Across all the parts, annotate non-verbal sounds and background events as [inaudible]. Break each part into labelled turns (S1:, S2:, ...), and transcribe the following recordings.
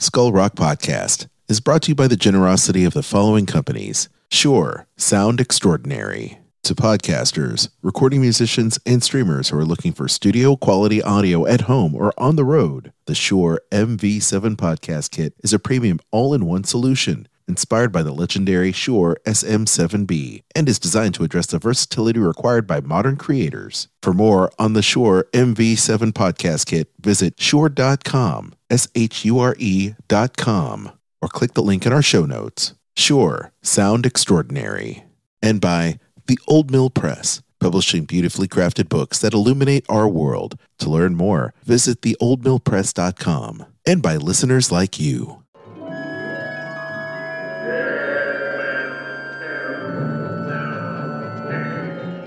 S1: Skull Rock Podcast is brought to you by the generosity of the following companies Shure, Sound Extraordinary. To podcasters, recording musicians, and streamers who are looking for studio quality audio at home or on the road, the Shure MV7 Podcast Kit is a premium all in one solution inspired by the legendary Shure SM7B and is designed to address the versatility required by modern creators. For more on the Shure MV7 Podcast Kit, visit shure.com, S H U R E.com, or click the link in our show notes. Shure, sound extraordinary. And by The Old Mill Press, publishing beautifully crafted books that illuminate our world. To learn more, visit theoldmillpress.com. And by listeners like you.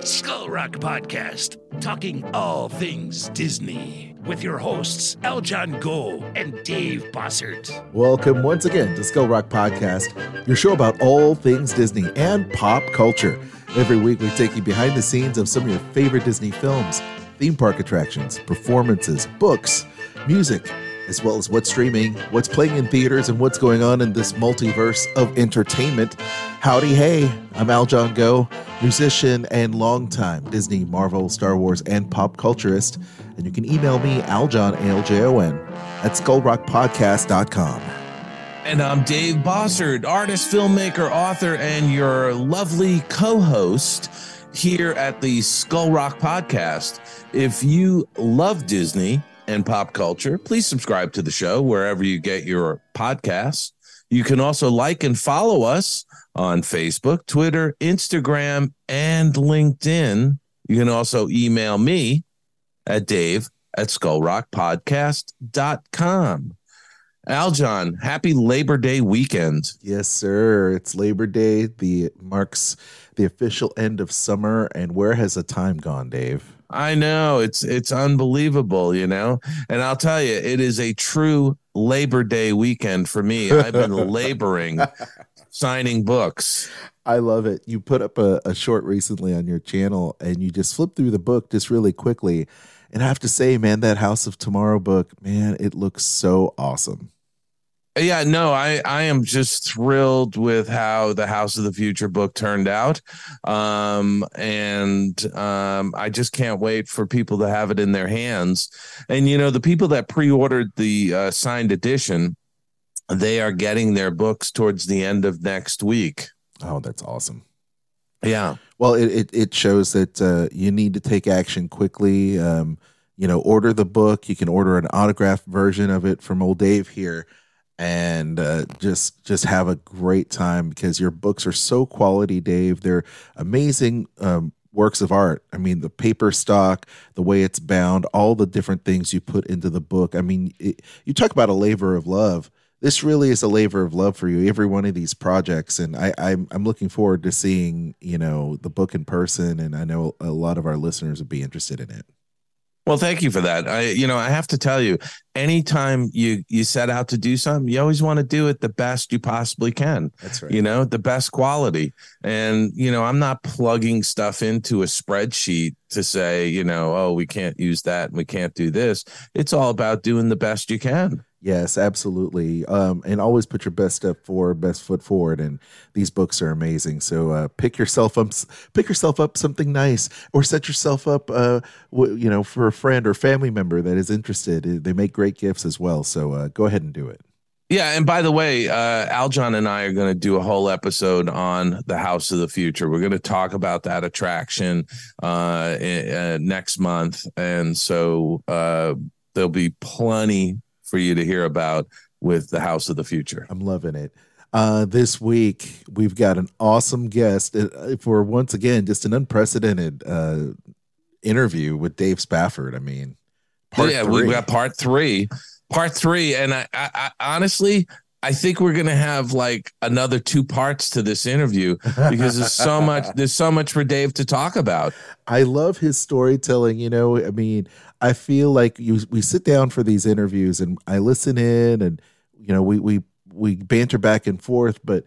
S2: Skull Rock Podcast, talking all things Disney, with your hosts Aljon Go and Dave Bossert.
S1: Welcome once again to Skull Rock Podcast, your show about all things Disney and pop culture. Every week we take you behind the scenes of some of your favorite Disney films, theme park attractions, performances, books, music, as well as what's streaming, what's playing in theaters, and what's going on in this multiverse of entertainment. Howdy, hey, I'm Aljon Go, musician and longtime Disney, Marvel, Star Wars, and pop culturist. And you can email me, Aljon, A-L-J-O-N, at skullrockpodcast.com.
S3: And I'm Dave Bossert, artist, filmmaker, author, and your lovely co host here at the Skull Rock Podcast. If you love Disney, and pop culture, please subscribe to the show wherever you get your podcasts. You can also like and follow us on Facebook, Twitter, Instagram, and LinkedIn. You can also email me at dave at skullrockpodcast.com. Aljon, happy Labor Day weekend.
S1: Yes, sir. It's Labor Day. The marks the official end of summer. And where has the time gone, Dave?
S3: I know it's it's unbelievable, you know. And I'll tell you, it is a true Labor Day weekend for me. I've been [laughs] laboring signing books.
S1: I love it. You put up a, a short recently on your channel and you just flip through the book just really quickly. And I have to say, man, that House of Tomorrow book, man, it looks so awesome.
S3: Yeah, no, I I am just thrilled with how the House of the Future book turned out, um, and um, I just can't wait for people to have it in their hands. And you know, the people that pre-ordered the uh, signed edition, they are getting their books towards the end of next week.
S1: Oh, that's awesome.
S3: Yeah.
S1: Well, it it, it shows that uh, you need to take action quickly. Um, you know, order the book. You can order an autographed version of it from old Dave here and uh, just just have a great time because your books are so quality, Dave. They're amazing um, works of art. I mean, the paper stock, the way it's bound, all the different things you put into the book. I mean, it, you talk about a labor of love. This really is a labor of love for you. Every one of these projects, and I, I'm I'm looking forward to seeing you know the book in person, and I know a lot of our listeners would be interested in it.
S3: Well, thank you for that. I, you know, I have to tell you, anytime you you set out to do something, you always want to do it the best you possibly can.
S1: That's right.
S3: You know, the best quality. And you know, I'm not plugging stuff into a spreadsheet to say, you know, oh, we can't use that and we can't do this. It's all about doing the best you can.
S1: Yes, absolutely. Um, and always put your best step forward, best foot forward. And these books are amazing. So uh, pick yourself up, pick yourself up something nice, or set yourself up, uh, w- you know, for a friend or family member that is interested. They make great gifts as well. So uh, go ahead and do it.
S3: Yeah, and by the way, uh, Aljon and I are going to do a whole episode on the House of the Future. We're going to talk about that attraction uh, uh, next month, and so uh, there'll be plenty for you to hear about with the House of the Future.
S1: I'm loving it. Uh, this week we've got an awesome guest uh, for once again just an unprecedented uh, interview with Dave Spafford. I mean,
S3: yeah, we got part three, part three, and I, I, I honestly. I think we're gonna have like another two parts to this interview because there's so much [laughs] there's so much for Dave to talk about.
S1: I love his storytelling. You know, I mean, I feel like you we sit down for these interviews and I listen in and you know we we we banter back and forth, but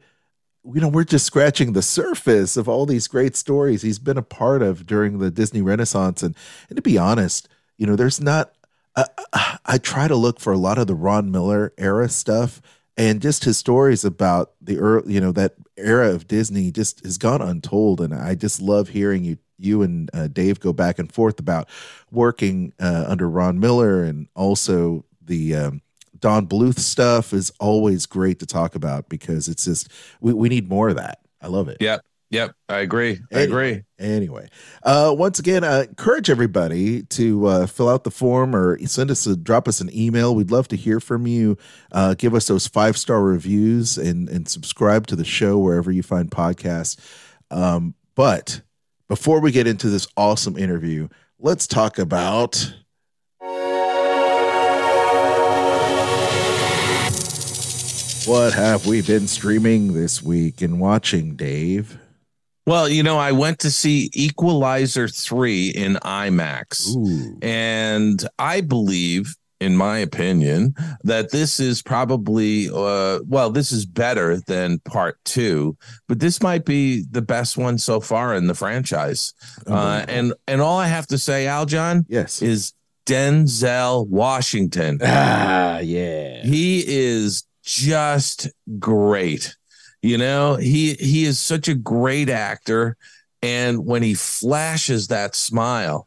S1: you know we're just scratching the surface of all these great stories he's been a part of during the Disney Renaissance and and to be honest, you know there's not I, I try to look for a lot of the Ron Miller era stuff and just his stories about the early, you know, that era of Disney just has gone untold. And I just love hearing you, you and uh, Dave go back and forth about working uh, under Ron Miller and also the um, Don Bluth stuff is always great to talk about because it's just we, we need more of that. I love it.
S3: Yep. Yep, I agree. I agree.
S1: Anyway, uh, once again, I encourage everybody to uh, fill out the form or send us a drop us an email. We'd love to hear from you. Uh, give us those five star reviews and and subscribe to the show wherever you find podcasts. Um, but before we get into this awesome interview, let's talk about. What have we been streaming this week and watching, Dave?
S3: Well, you know, I went to see Equalizer 3 in IMAX.
S1: Ooh.
S3: And I believe, in my opinion, that this is probably, uh, well, this is better than part two, but this might be the best one so far in the franchise. Uh, and, and all I have to say, Aljon,
S1: Yes.
S3: is Denzel Washington.
S1: Ah, yeah.
S3: He is just great. You know, he he is such a great actor, and when he flashes that smile,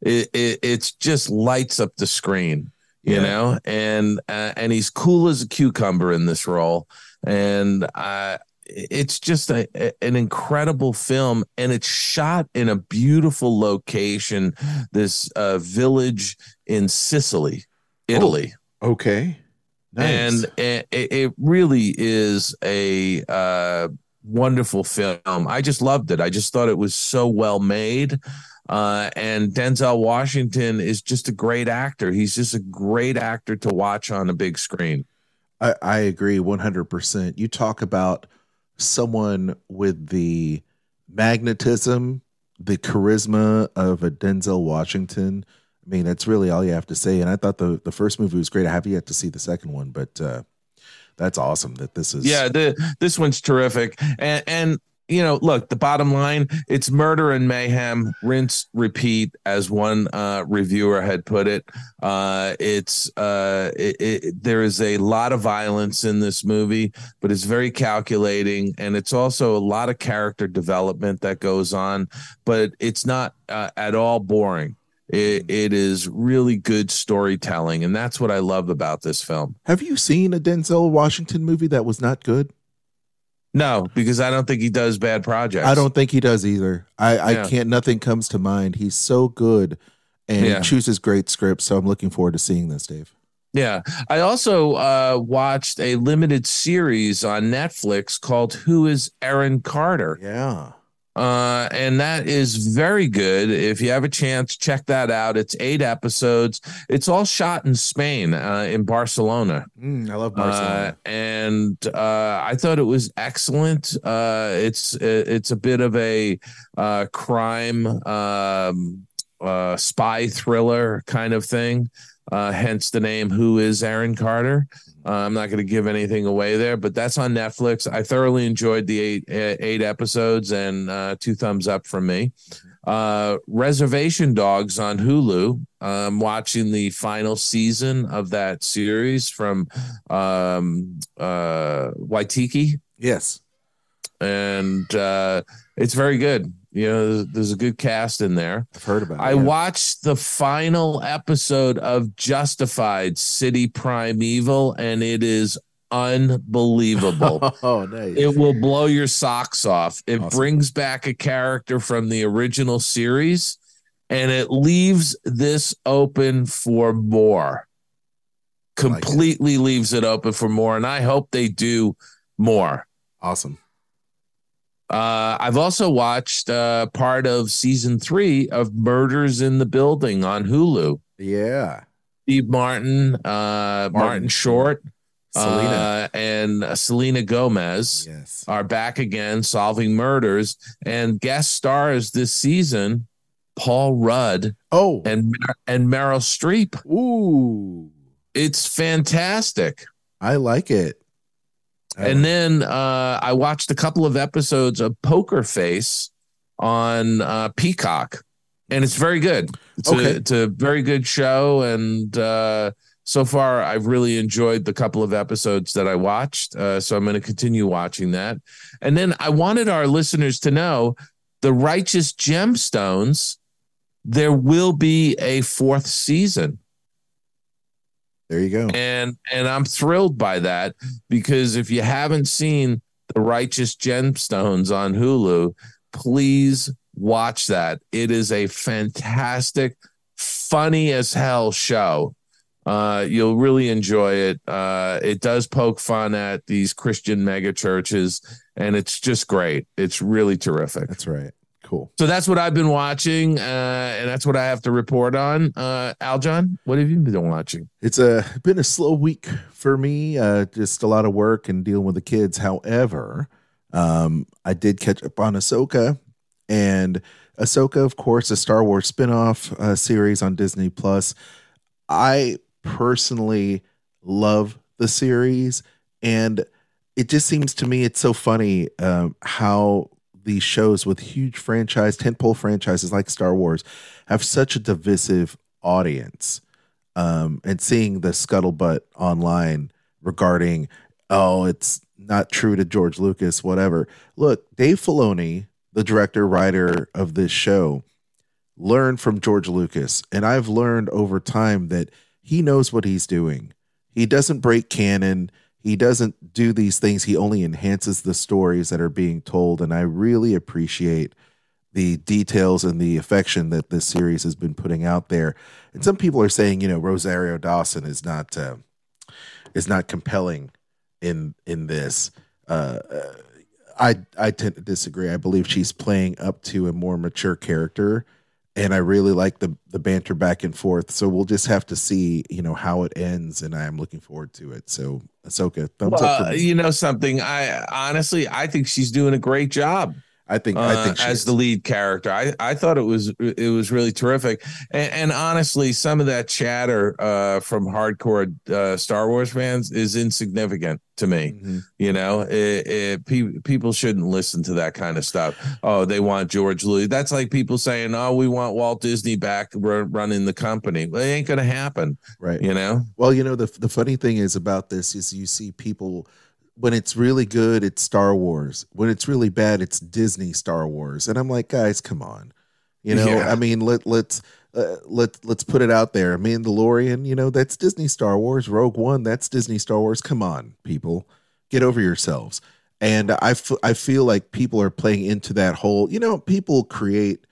S3: it, it it's just lights up the screen. You
S1: Yeah.
S3: know, and uh, and he's cool as a cucumber in this role, and uh, it's just a, an incredible film, and it's shot in a beautiful location, this uh, village in Sicily, Italy
S1: Okay. Nice.
S3: and it, it really is a uh, wonderful film. I just loved it. I just thought it was so well made. Uh, and Denzel Washington is just a great actor. He's just a great actor to watch on a big screen.
S1: I, I agree 100%. You talk about someone with the magnetism, the charisma of a Denzel Washington. I mean, that's really all you have to say. And I thought the, the first movie was great. I have yet to see the second one, but uh, that's awesome that this is.
S3: Yeah, the, this one's terrific. And, and you know, look, the bottom line, it's murder and mayhem, rinse, repeat, as one uh, reviewer had put it. Uh, it's uh, it, it, there is a lot of violence in this movie, but it's very calculating, and it's also a lot of character development that goes on, but it's not uh, at all boring. It, it is really good storytelling, and that's what I love about this film.
S1: Have you seen a Denzel Washington movie that was not good?
S3: No, because I don't think he does bad projects.
S1: I don't think he does either. I, I
S3: Yeah.
S1: can't, nothing comes to mind. He's so good and
S3: Yeah.
S1: he chooses great scripts. So I'm looking forward to seeing this, Dave.
S3: Yeah. I also uh, watched a limited series on Netflix called Who is Erin Carter?
S1: Yeah.
S3: Uh, and that is very good. If you have a chance, check that out. It's eight episodes. It's all shot in Spain, uh, in Barcelona.
S1: Mm, I love
S3: Uh,
S1: Barcelona.
S3: and uh, I thought it was excellent. Uh, it's it's a bit of a uh, crime um, uh, spy thriller kind of thing. Uh, hence the name "Who is Erin Carter." Uh, I'm not going to give anything away there, but that's on Netflix. I thoroughly enjoyed the eight eight episodes, and uh, two thumbs up from me. Uh, Reservation Dogs on Hulu. I'm watching the final season of that series from um, uh, Waititi,
S1: yes.
S3: and uh, it's very good. You know, there's, there's a good cast in there.
S1: I've heard about it.
S3: I
S1: yeah.
S3: watched the final episode of Justified City Primeval, and it is unbelievable. [laughs]
S1: Oh, nice.
S3: It will blow your socks off. It
S1: Awesome.
S3: brings back a character from the original series and it leaves this open for more.
S1: like it.
S3: Completely leaves it open for more. And I hope they do more.
S1: awesome.
S3: Uh, I've also watched uh, part of season three of Murders in the Building on Hulu.
S1: Yeah.
S3: Steve Martin, uh, Martin, Short,
S1: Selena.
S3: uh, and uh, Selena Gomez.
S1: yes.
S3: are back again solving murders and guest stars this season Paul Rudd
S1: Oh.
S3: and and Meryl Streep.
S1: Ooh.
S3: It's fantastic.
S1: I like it.
S3: And then uh, I watched a couple of episodes of Poker Face on uh, Peacock. and it's very good. It's,
S1: Okay.
S3: a, it's a very good show, and uh, so far I've really enjoyed the couple of episodes that I watched. Uh, so I'm going to continue watching that. And then I wanted our listeners to know the Righteous Gemstones. There will be a fourth season
S1: There you go.
S3: and and I'm thrilled by that because if you haven't seen the Righteous Gemstones on Hulu, please watch that. It is a fantastic, funny as hell show. Uh, you'll really enjoy it. Uh, it does poke fun at these Christian mega churches, and it's just great. It's really terrific.
S1: That's right. Cool.
S3: So that's what I've been watching, uh, and that's what I have to report on. Uh, Aljon, what have you been watching?
S1: It's a been a slow week for me. Uh, just a lot of work and dealing with the kids. However, um, I did catch up on Ahsoka, and Ahsoka, of course, a Star Wars spinoff uh, series on Disney Plus. I personally love the series, and it just seems to me it's so funny um, how these shows with huge franchise, tentpole franchises like Star Wars, have such a divisive audience um, and seeing the scuttlebutt online regarding, oh, it's not true to George Lucas, whatever. Look, Dave Filoni, the director, writer of this show, learned from George Lucas. And I've learned over time that he knows what he's doing. He doesn't break canon. He doesn't do these things. He only enhances the stories that are being told. And I really appreciate the details and the affection that this series has been putting out there. And some people are saying, you know, Rosario Dawson is not uh, is not compelling in in this. Uh, uh, I I tend to disagree. I believe she's playing up to a more mature character, and I really like the the banter back and forth. So we'll just have to see, you know, how it ends, and I am looking forward to it. So Ahsoka, thumbs up. For
S3: Well,
S1: me.
S3: you know something. I honestly, I think she's doing a great job
S1: I think
S3: uh,
S1: I think
S3: as
S1: is.
S3: the lead character. I, I thought it was it was really terrific. And, and honestly, some of that chatter uh, from hardcore uh, Star Wars fans is insignificant to me.
S1: Mhm.
S3: You know, it, it, pe- people shouldn't listen to that kind of stuff. Oh, they want George Lucas. That's like people saying, "Oh, we want Walt Disney back r- running the company." Well, it ain't gonna happen.
S1: right.
S3: You know.
S1: Well, you know the the funny thing is about this is you see people when it's really good, it's Star Wars. When it's really bad, it's Disney Star Wars. And I'm like, guys, come on. You know,
S3: Yeah.
S1: I mean, let let's uh, let let's put it out there. Mandalorian, you know, that's Disney Star Wars. Rogue One, that's Disney Star Wars. Come on, people, get over yourselves. And I f- I feel like people are playing into that whole. You know, people create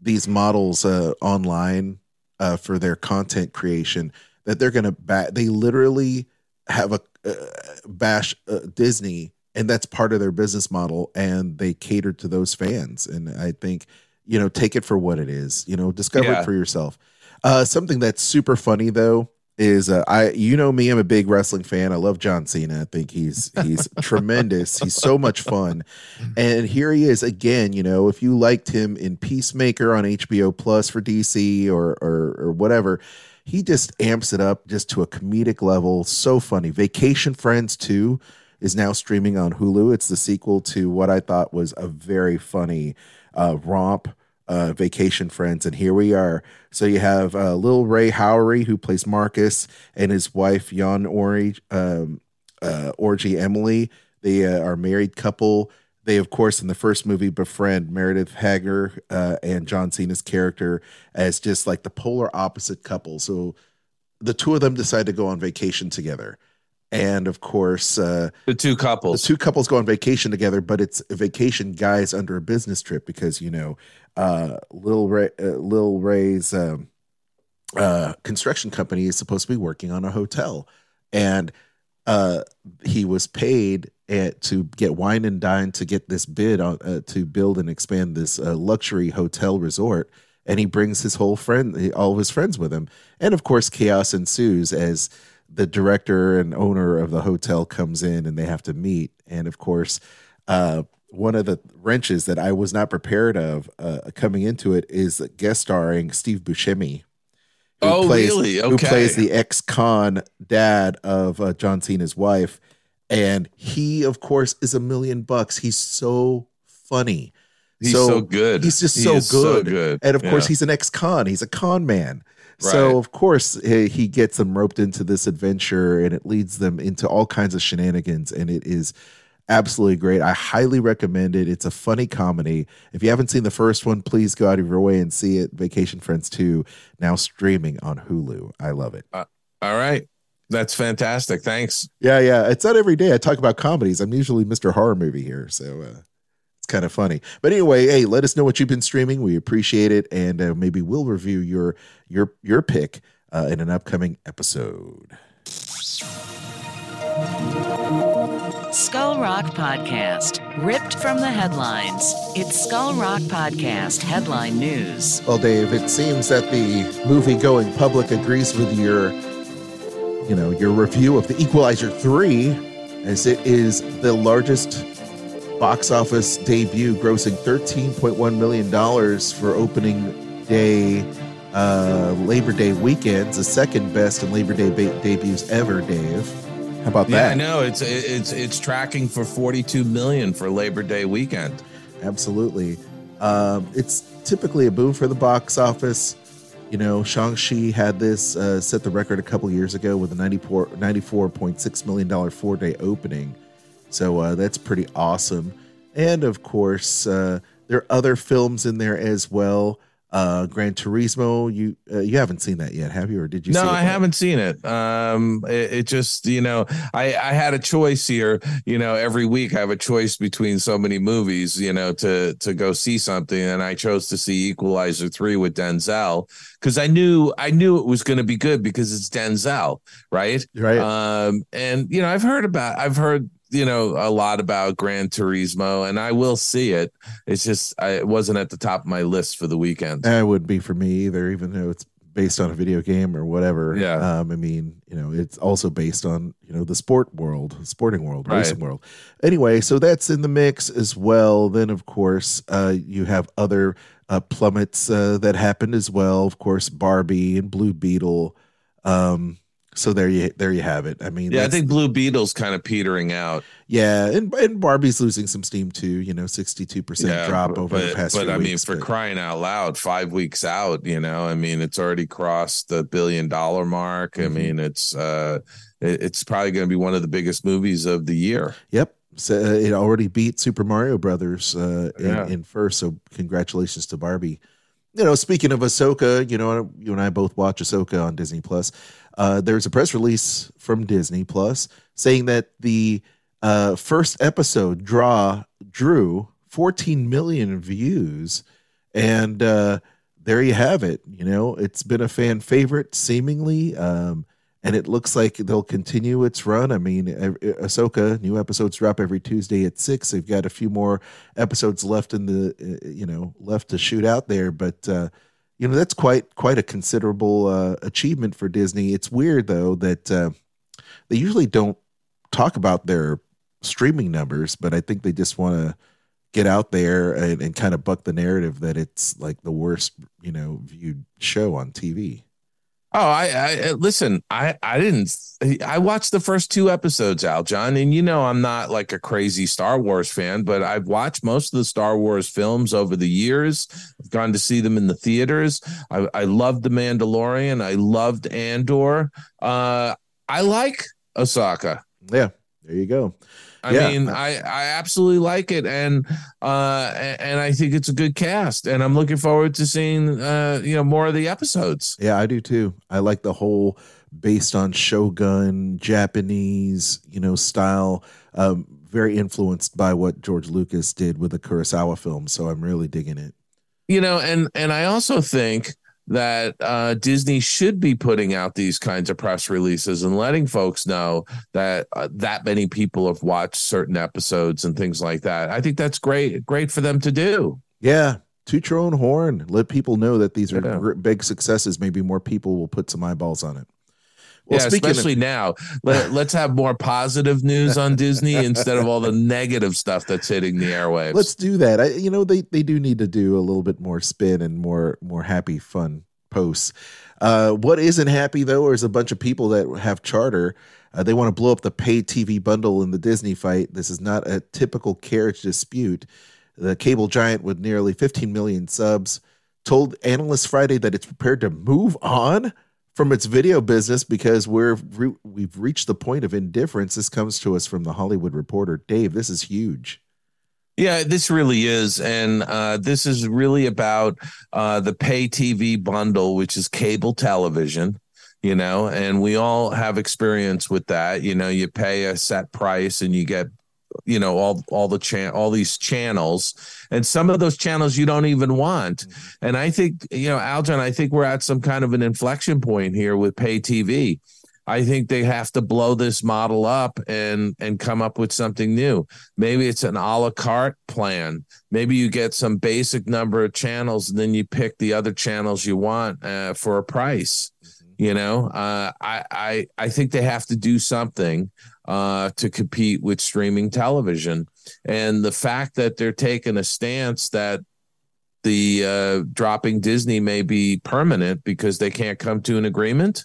S1: these models uh, online uh, for their content creation that they're gonna ba- they literally have a uh, bash uh, Disney and that's part of their business model and they cater to those fans and I think you know take it for what it is you know discover
S3: Yeah.
S1: it for yourself. Uh something that's super funny though is uh, I you know me I'm a big wrestling fan. I love John Cena. I think he's he's [laughs] tremendous. He's so much fun. And here he is again you know if you liked him in Peacemaker on HBO Plus for DC or or, or whatever he just amps it up just to a comedic level so funny Vacation Friends 2 is now streaming on Hulu it's the sequel to what I thought was a very funny uh romp uh, Vacation Friends, and here we are. So you have uh, Lil Rel Howery, who plays Marcus, and his wife Jan Ori, um, uh, Orji Emily. They uh, are a married couple. They, of course, in the first movie, befriend Meredith Hagner uh, and John Cena's character as just like the polar opposite couple. So the two of them decide to go on vacation together. And of course, uh,
S3: The two couples, the
S1: two couples go on vacation together, but it's a vacation guys under a business trip because you know, uh, Lil Rel, uh, Lil Rel's um, uh, construction company is supposed to be working on a hotel, and uh, he was paid at, to get wine and dine to get this bid on uh, to build and expand this uh, luxury hotel resort. And he brings his whole friend, all of his friends with him, and of course, chaos ensues as the director and owner of the hotel comes in and they have to meet. And of course, uh, one of the wrenches that I was not prepared of uh, coming into it is guest starring Steve Buscemi. who
S3: Oh,
S1: plays,
S3: really?
S1: Who plays the ex-con dad of uh, John Cena's wife, and he, of course, is a million bucks. He's so funny.
S3: He's so, good.
S1: He's just so
S3: is
S1: good.
S3: good.
S1: And of course, he's an ex-con. He's a con man. So of course he he gets them roped into this adventure, and it leads them into all kinds of shenanigans, and it is absolutely great. I highly recommend it. It's a funny comedy. If you haven't seen the first one, please go out of your way and see it. Vacation Friends Two now streaming on Hulu. I love it.
S3: Uh, all right. That's fantastic. Thanks.
S1: Yeah, yeah. It's not every day I talk about comedies. I'm usually Mr. Horror Movie here, so uh, it's kind of funny. But anyway, hey, let us know what you've been streaming. We appreciate it, and uh, maybe we'll review your your your pick uh, in an upcoming episode.
S4: Skull Rock Podcast, ripped from the headlines. It's Skull Rock Podcast headline news.
S1: Well, Dave, it seems that the movie-going public agrees with your, you know, your review of The Equalizer three, as it is the largest box office debut, grossing thirteen point one million dollars for opening day, uh, Labor Day weekends, the second best in Labor Day ba- debuts ever. Dave, how about that?
S3: Yeah, I know. It's it's it's tracking for 42 million for Labor Day weekend.
S1: Absolutely. Um, it's typically a boom for the box office. You know, Shang-Chi had this uh, set the record a couple years ago with a 94, $94.6 million four day opening. So uh, that's pretty awesome. And of course, uh, there are other films in there as well. Uh, Gran Turismo, you uh, you haven't seen that yet, have you? Or did you?
S3: no,
S1: see it?
S3: I haven't seen it. Um, it, it just you know, I I had a choice here. You know, every week I have a choice between so many movies. You know, to to go see something, and I chose to see Equalizer three with Denzel because I knew I knew it was going to be good because it's Denzel, right?
S1: Right.
S3: Um, and you know, I've heard about, I've heard you know a lot about Gran Turismo, and I will see it. It's just I, it wasn't at the top of my list for the weekend.
S1: It wouldn't be for me either, even though it's based on a video game or whatever.
S3: Yeah.
S1: Um, I mean, you know, it's also based on, you know, the sport world, sporting world,
S3: Right.
S1: racing world. Anyway, so that's in the mix as well. Then, of course, uh, you have other uh, plummets uh, that happened as well. Of course, Barbie and Blue Beetle. Um, so there you there you have it. I mean,
S3: Yeah, I think Blue Beetle's kind of petering out.
S1: yeah, and, and Barbie's losing some steam too. You know, sixty two percent drop
S3: but-
S1: over the past.
S3: But I mean,
S1: weeks,
S3: for
S1: but-
S3: crying out loud, five weeks out, you know, I mean, it's already crossed the billion dollar mark. I
S1: Mhm.
S3: mean, it's uh, it- it's probably going to be one of the biggest movies of the year.
S1: Yep. So uh, it already beat Super Mario Brothers uh, in,
S3: Yeah.
S1: in first. So congratulations to Barbie. You know, speaking of Ahsoka, you know, you and I both watch Ahsoka on Disney Plus. Uh, there's a press release from Disney Plus saying that the uh, first episode draw drew 14 million views, and uh, there you have it. You know, it's been a fan favorite seemingly. Um, and it looks like they'll continue its run. I mean, Ahsoka new episodes drop every Tuesday at six. They've got a few more episodes left in the, you know, left to shoot out there. But uh, you know, that's quite quite a considerable uh, achievement for Disney. It's weird though that uh, they usually don't talk about their streaming numbers, but I think they just want to get out there and, and kind of buck the narrative that it's like the worst, you know, viewed show on TV.
S3: Oh, I, I listen. I I didn't. I watched the first two episodes, Aljon, and you know I'm not like a crazy Star Wars fan, but I've watched most of the Star Wars films over the years. I've gone to see them in the theaters. I, I loved The Mandalorian. I loved Andor. Uh, I like Ahsoka.
S1: Yeah, there you go.
S3: I
S1: Yeah.
S3: mean, I I absolutely like it, and uh, and I think it's a good cast, and I'm looking forward to seeing uh, you know, more of the episodes.
S1: Yeah, I do too. I like the whole based on Shogun Japanese, you know, style. Um, very influenced by what George Lucas did with the Kurosawa film. So I'm really digging it.
S3: you know and and i also think that uh disney should be putting out these kinds of press releases and letting folks know that uh, that many people have watched certain episodes and things like that i think that's great great for them to do
S1: Yeah, toot your own horn. Let people know that these are
S3: Yeah.
S1: big successes. Maybe more people will put some eyeballs on it. Well,
S3: yeah especially now Let, let's have more positive news on disney instead of all the negative stuff that's hitting the airwaves
S1: let's do that. I, you know, they they do need to do a little bit more spin and more more happy, fun posts. Uh, what isn't happy though is a bunch of people that have charter. Uh, they want to blow up the paid TV bundle in the Disney fight. This is not a typical carriage dispute. the cable giant with nearly 15 million subs, told analysts Friday that it's prepared to move on from its video business because we're we've reached the point of indifference. This comes to us from the Hollywood Reporter. Dave, this is huge.
S3: Yeah, this really is. And uh, this is really about uh, the pay TV bundle, which is cable television, you know, and we all have experience with that. You know, you pay a set price and you get you know all all the chan all these channels and some of those channels you don't even want mm-hmm. and i think you know aljon i think we're at some kind of an inflection point here with pay tv I think they have to blow this model up and and come up with something new. Maybe it's an a la carte plan. Maybe you get some basic number of channels and then you pick the other channels you want uh, for a price. Mm-hmm. You know, uh, I I I think they have to do something uh, to compete with streaming television, and the fact that they're taking a stance that the uh, dropping Disney may be permanent because they can't come to an agreement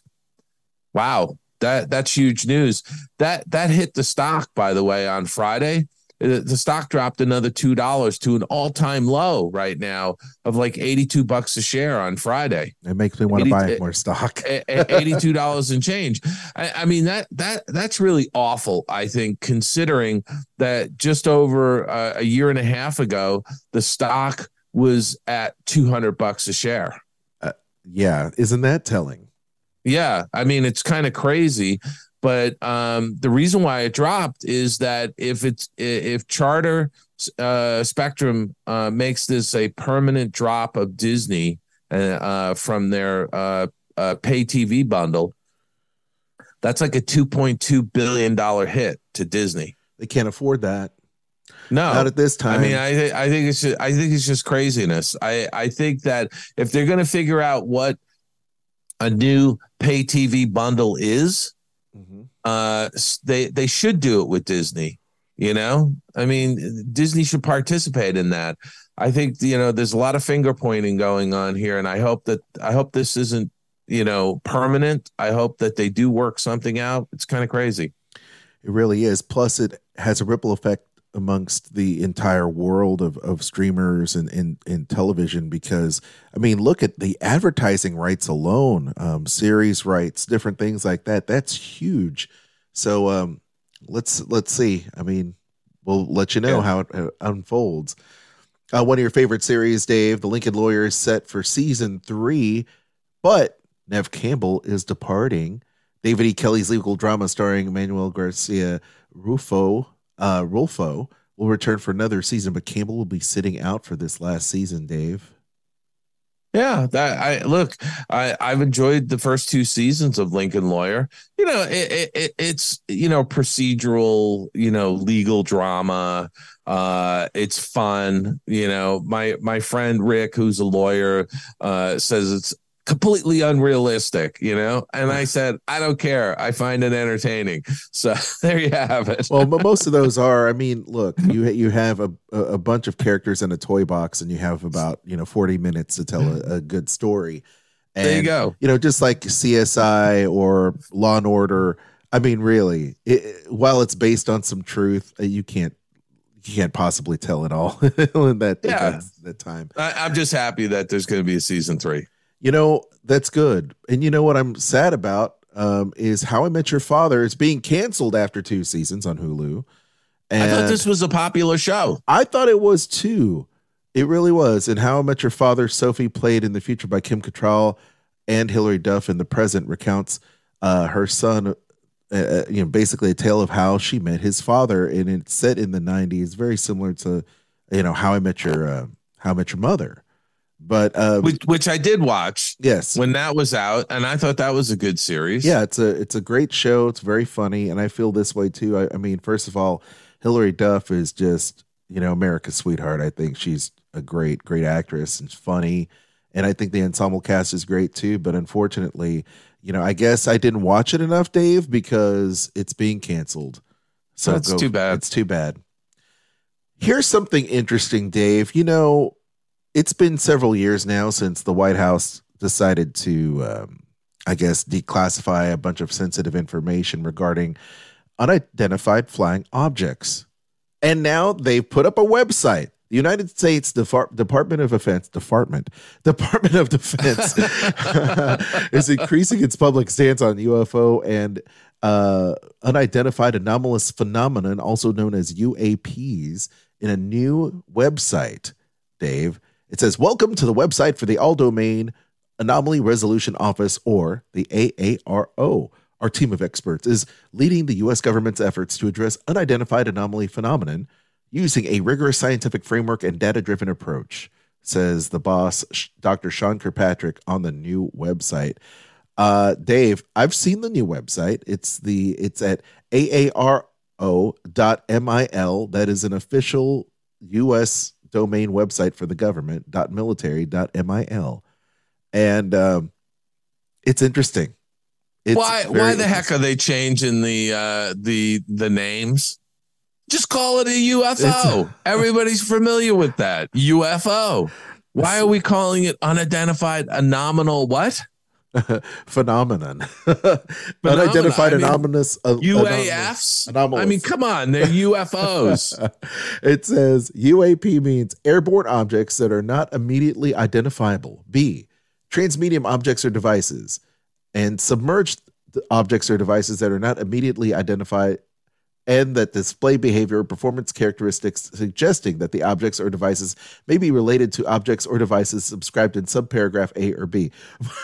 S3: Wow, that that's huge news. That that hit the stock, by the way, on Friday. Uh, the stock dropped another two dollars to an all-time low right now of like 82 bucks a share on Friday.
S1: It makes me want 80, to buy [laughs] more stock.
S3: 82 dollars and change. I, I, mean that that that's really awful. I think considering that just over a, a year and a half ago, the stock was at 200 bucks a share.
S1: Uh, yeah, isn't that telling?
S3: Yeah, I mean it's kind of crazy, but um, the reason why it dropped is that if it's if Charter uh, Spectrum uh, makes this a permanent drop of Disney uh, uh from their uh, uh, pay TV bundle, that's like a two point two billion dollar hit to Disney.
S1: They can't afford that.
S3: No,
S1: not at this time.
S3: I mean, I I think it's just, I think it's just craziness. I I think that if they're going to figure out what a new pay TV bundle is. Uh, they they should do it with Disney. You know, I mean, Disney should participate in that. I think you know there's a lot of finger pointing going on here, and I hope that I hope this isn't you know permanent. I hope that they do work something out. It's kind of crazy.
S1: It really is. Plus, it has a ripple effect amongst the entire world of, of streamers and, and, and television because I mean look at the advertising rights alone, um, series rights, different things like that. That's huge. So um, let's let's see. I mean, we'll let you know yeah. how it uh, unfolds. Uh, one of your favorite series, Dave, The Lincoln Lawyer, is set for season three, but Neve Campbell is departing. David E. Kelley's legal drama starring Emmanuel Garcia Rulfo uh, Rulfo will return for another season, but Campbell will be sitting out for this last season, Dave.
S3: Yeah, that I look. I I've enjoyed the first two seasons of Lincoln Lawyer. You know, it, it it's you know procedural, you know, legal drama. Uh, it's fun. You know, my my friend Rick, who's a lawyer, uh, says it's completely unrealistic, you know? And I said, I don't care. I find it entertaining. [laughs] So there you have it.
S1: well, but most of [laughs] those are, I mean, look, you you have a, a bunch of characters in a toy box and you have about, you know, 40 minutes to tell a, a good story. And,
S3: there you go.
S1: You know, just like CSI or Law and Order. I mean, really, it, while it's based on some truth, uh, you can't you can't possibly tell it all [laughs] in that, yeah. that, that time.
S3: I, I'm just happy that there's going to be a season three.
S1: You know, that's good. And you know what I'm sad about um, is How I Met Your Father is being canceled after two seasons on Hulu.
S3: And I thought this was a popular show.
S1: I thought it was too. It really was. And How I Met Your Father, Sophie, played in the future by Kim Cattrall and Hilary Duff in the present, recounts uh, her son, uh, uh, you know, basically a tale of how she met his father, and it's set in the '90s, very similar to, you know, How I Met Your uh, How I Met Your Mother. But uh,
S3: which, which I did watch,
S1: yes,
S3: when that was out, and I thought that was a good series.
S1: Yeah, it's a it's a great show. It's very funny, and I feel this way too. I, I mean, first of all, Hilary Duff is just you know America's sweetheart. I think she's a great great actress and funny, and I think the ensemble cast is great too. But unfortunately, you know, I guess I didn't watch it enough, Dave, because it's being canceled.
S3: So that's go, too bad.
S1: It's too bad. Here's something interesting, Dave. You know, it's been several years now since the White House decided to, um, I guess, declassify a bunch of sensitive information regarding unidentified flying objects. And now they've put up a website The United States Def- [laughs] Department of Defense, Department, Department of Defense, is increasing its public stance on UFO and uh, unidentified anomalous phenomenon, also known as UAPs, in a new website. Dave, it says, "Welcome to the website for the All Domain Anomaly Resolution Office, or the AARO." Our team of experts is leading the U.S. government's efforts to address unidentified anomaly phenomenon using a rigorous scientific framework and data driven approach, says the boss, Dr. Sean Kirkpatrick, on the new website. Uh, Dave, I've seen the new website. It's the it's at aaro.mil. That is an official U.S. domain website for the government. .military.mil, and um, it's interesting. It's
S3: why why the heck are they changing the uh, the the names? Just call it a UFO. [laughs] Everybody's familiar with that. UFO. Why are we calling it unidentified anomalous what? [laughs] [laughs]
S1: phenomenon. Unidentified I mean, anomalous uh,
S3: UAFs. Anomalous. I mean, come on, they're UFOs. [laughs]
S1: it says UAP means airborne objects that are not immediately identifiable. B, transmedium objects or devices, and submerged objects or devices that are not immediately identified and that display behavior or performance characteristics suggesting that the objects or devices may be related to objects or devices subscribed in subparagraph A or B.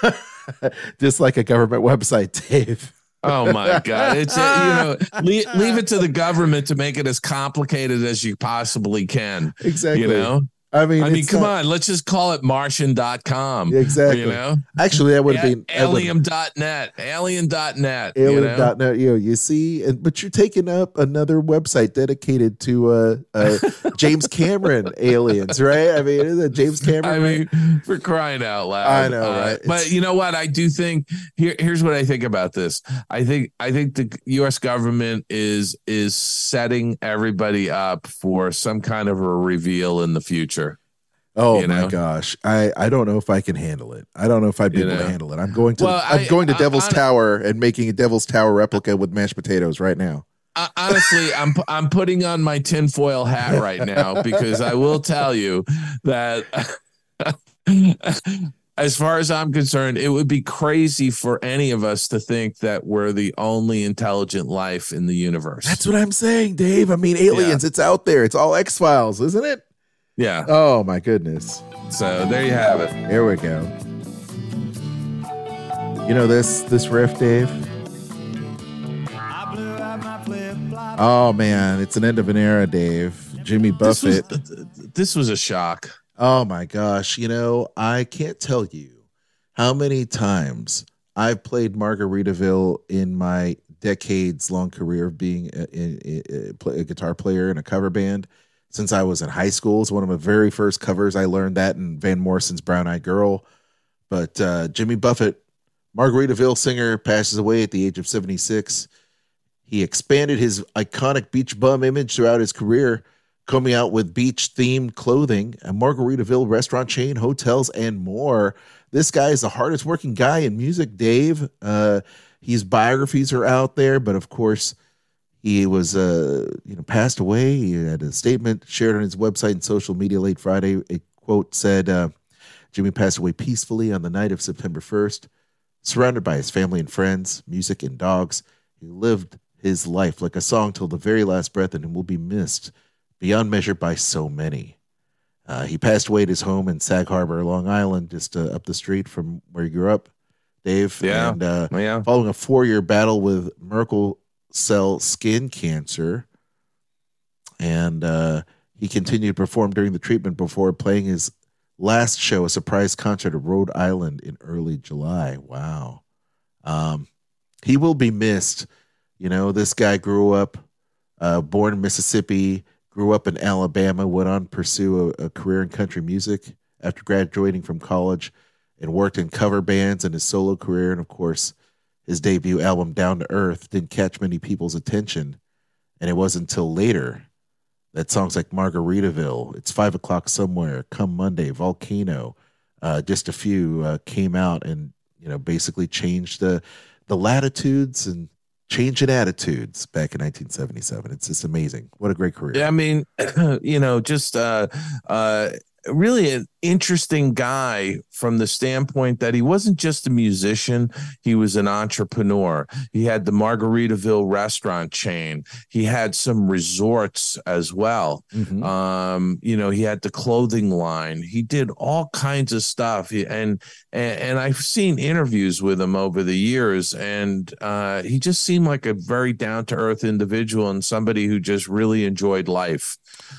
S1: [laughs] Just like a government website, [laughs] Dave.
S3: Oh my God! It's uh, you know [laughs] leave, leave it to the government to make it as complicated as you possibly can.
S1: Exactly.
S3: You know.
S1: I mean,
S3: I mean, come not, on, let's just call it Martian.com.
S1: Exactly.
S3: You know,
S1: actually, that would have been
S3: alien.net, alien.net,
S1: alien.net. You, know? you know, you see, and but you're taking up another website dedicated to uh, uh [laughs] James Cameron aliens, right? I mean, is it James Cameron?
S3: I mean, for crying out loud. I
S1: know, uh, right?
S3: but you know what? I do think here, here's what I think about this. I think, I think the U.S. government is is setting everybody up for some kind of a reveal in the future.
S1: Oh you know? my gosh, I I don't know if I can handle it. I don't know if I'd be you able know? to handle it. I'm going to well, I'm I, going to I, Devil's I, Tower and making a Devil's Tower replica with mashed potatoes right now.
S3: honestly, I'm I'm putting on my tinfoil hat right now because I will tell you that. [laughs] as far as I'm concerned, it would be crazy for any of us to think that we're the only intelligent life in the universe.
S1: That's what I'm saying, Dave. I mean, aliens, yeah. it's out there. It's all X Files, isn't it?
S3: Yeah.
S1: Oh my goodness.
S3: So there you have it.
S1: Here we go. You know this this riff, Dave? Oh man, it's an end of an era, Dave. Jimmy Buffett.
S3: This was, this was a shock.
S1: Oh my gosh. You know, I can't tell you how many times I've played Margaritaville in my decades long career of being a, a, a, a guitar player in a cover band since I was in high school. It's one of my very first covers. I learned that in Van Morrison's Brown Eyed Girl. But uh, Jimmy Buffett, Margaritaville singer, passes away at the age of 76. He expanded his iconic beach bum image throughout his career, coming out with beach themed clothing, a Margaritaville restaurant chain, hotels, and more. This guy is the hardest working guy in music, Dave. Uh, his biographies are out there, but of course, he was, uh, you know, passed away. He had a statement shared on his website and social media late Friday. A quote said, uh, "Jimmy passed away peacefully on the night of September 1st, surrounded by his family and friends, music and dogs. He lived his life like a song till the very last breath, and will be missed beyond measure by so many." Uh, he passed away at his home in Sag Harbor, Long Island, just uh, up the street from where he grew up. Dave,
S3: yeah,
S1: and uh,
S3: yeah.
S1: following a four-year battle with Merkel cell skin cancer. And uh, he continued to perform during the treatment before playing his last show, a surprise concert at Rhode Island in early July. Wow. Um, he will be missed. You know, this guy grew up, uh, born in Mississippi, grew up in Alabama, went on to pursue a, a career in country music after graduating from college and worked in cover bands in his solo career. And of course, his debut album Down to Earth didn't catch many people's attention, and it wasn't until later that songs like Margaritaville, It's Five O'clock Somewhere, Come Monday, Volcano, uh, just a few uh, came out and you know basically changed the the latitudes and changing attitudes back in 1977. It's just amazing. What a great career.
S3: Yeah, I mean, [clears throat] you know, just uh, uh, really interesting guy from the standpoint that he wasn't just a musician, he was an entrepreneur. He had the Margaritaville restaurant chain, he had some resorts as well. Mm-hmm. Um, you know, he had the clothing line, he did all kinds of stuff. He, and, and, and I've seen interviews with him over the years, and uh, he just seemed like a very down to earth individual and somebody who just really enjoyed life.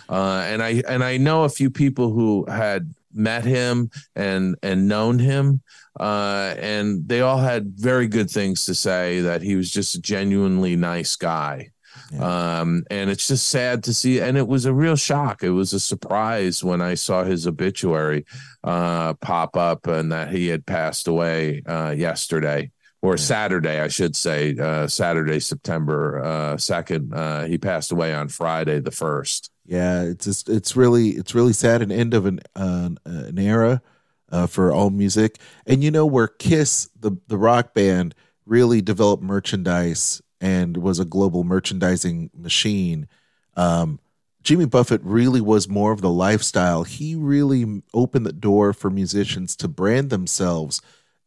S3: Uh, and I and I know a few people who had met him and and known him uh, and they all had very good things to say that he was just a genuinely nice guy. Yeah. um, and it's just sad to see and it was a real shock. It was a surprise when i saw his obituary uh, pop up and that he had passed away uh, yesterday or yeah. Saturday, I should say, uh, Saturday, September uh, second. Uh, he passed away on Friday, the first.
S1: Yeah, it's just it's really it's really sad an end of an uh, an era uh, for all music, and you know where Kiss the the rock band really developed merchandise and was a global merchandising machine. Um, Jimmy Buffett really was more of the lifestyle. He really opened the door for musicians to brand themselves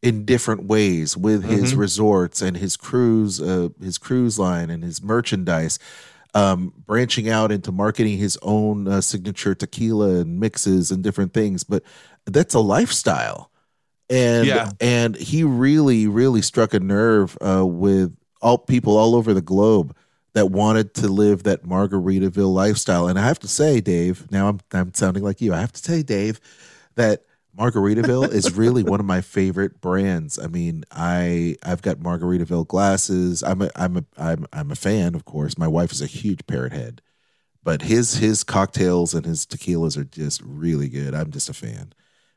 S1: in different ways with his mm-hmm. resorts and his cruise, uh, his cruise line and his merchandise um, branching out into marketing his own uh, signature tequila and mixes and different things. But that's a lifestyle, and yeah. and he really really struck a nerve uh, with all people all over the globe that wanted to live that Margaritaville lifestyle. And I have to say, Dave, now I'm I'm sounding like you. I have to say, Dave, that Margaritaville is really one of my favorite brands. I mean, I I've got Margaritaville glasses. I'm a I'm a I'm I'm a fan, of course. My wife is a huge parrot head, but his his cocktails and his tequilas are just really good. I'm just a fan.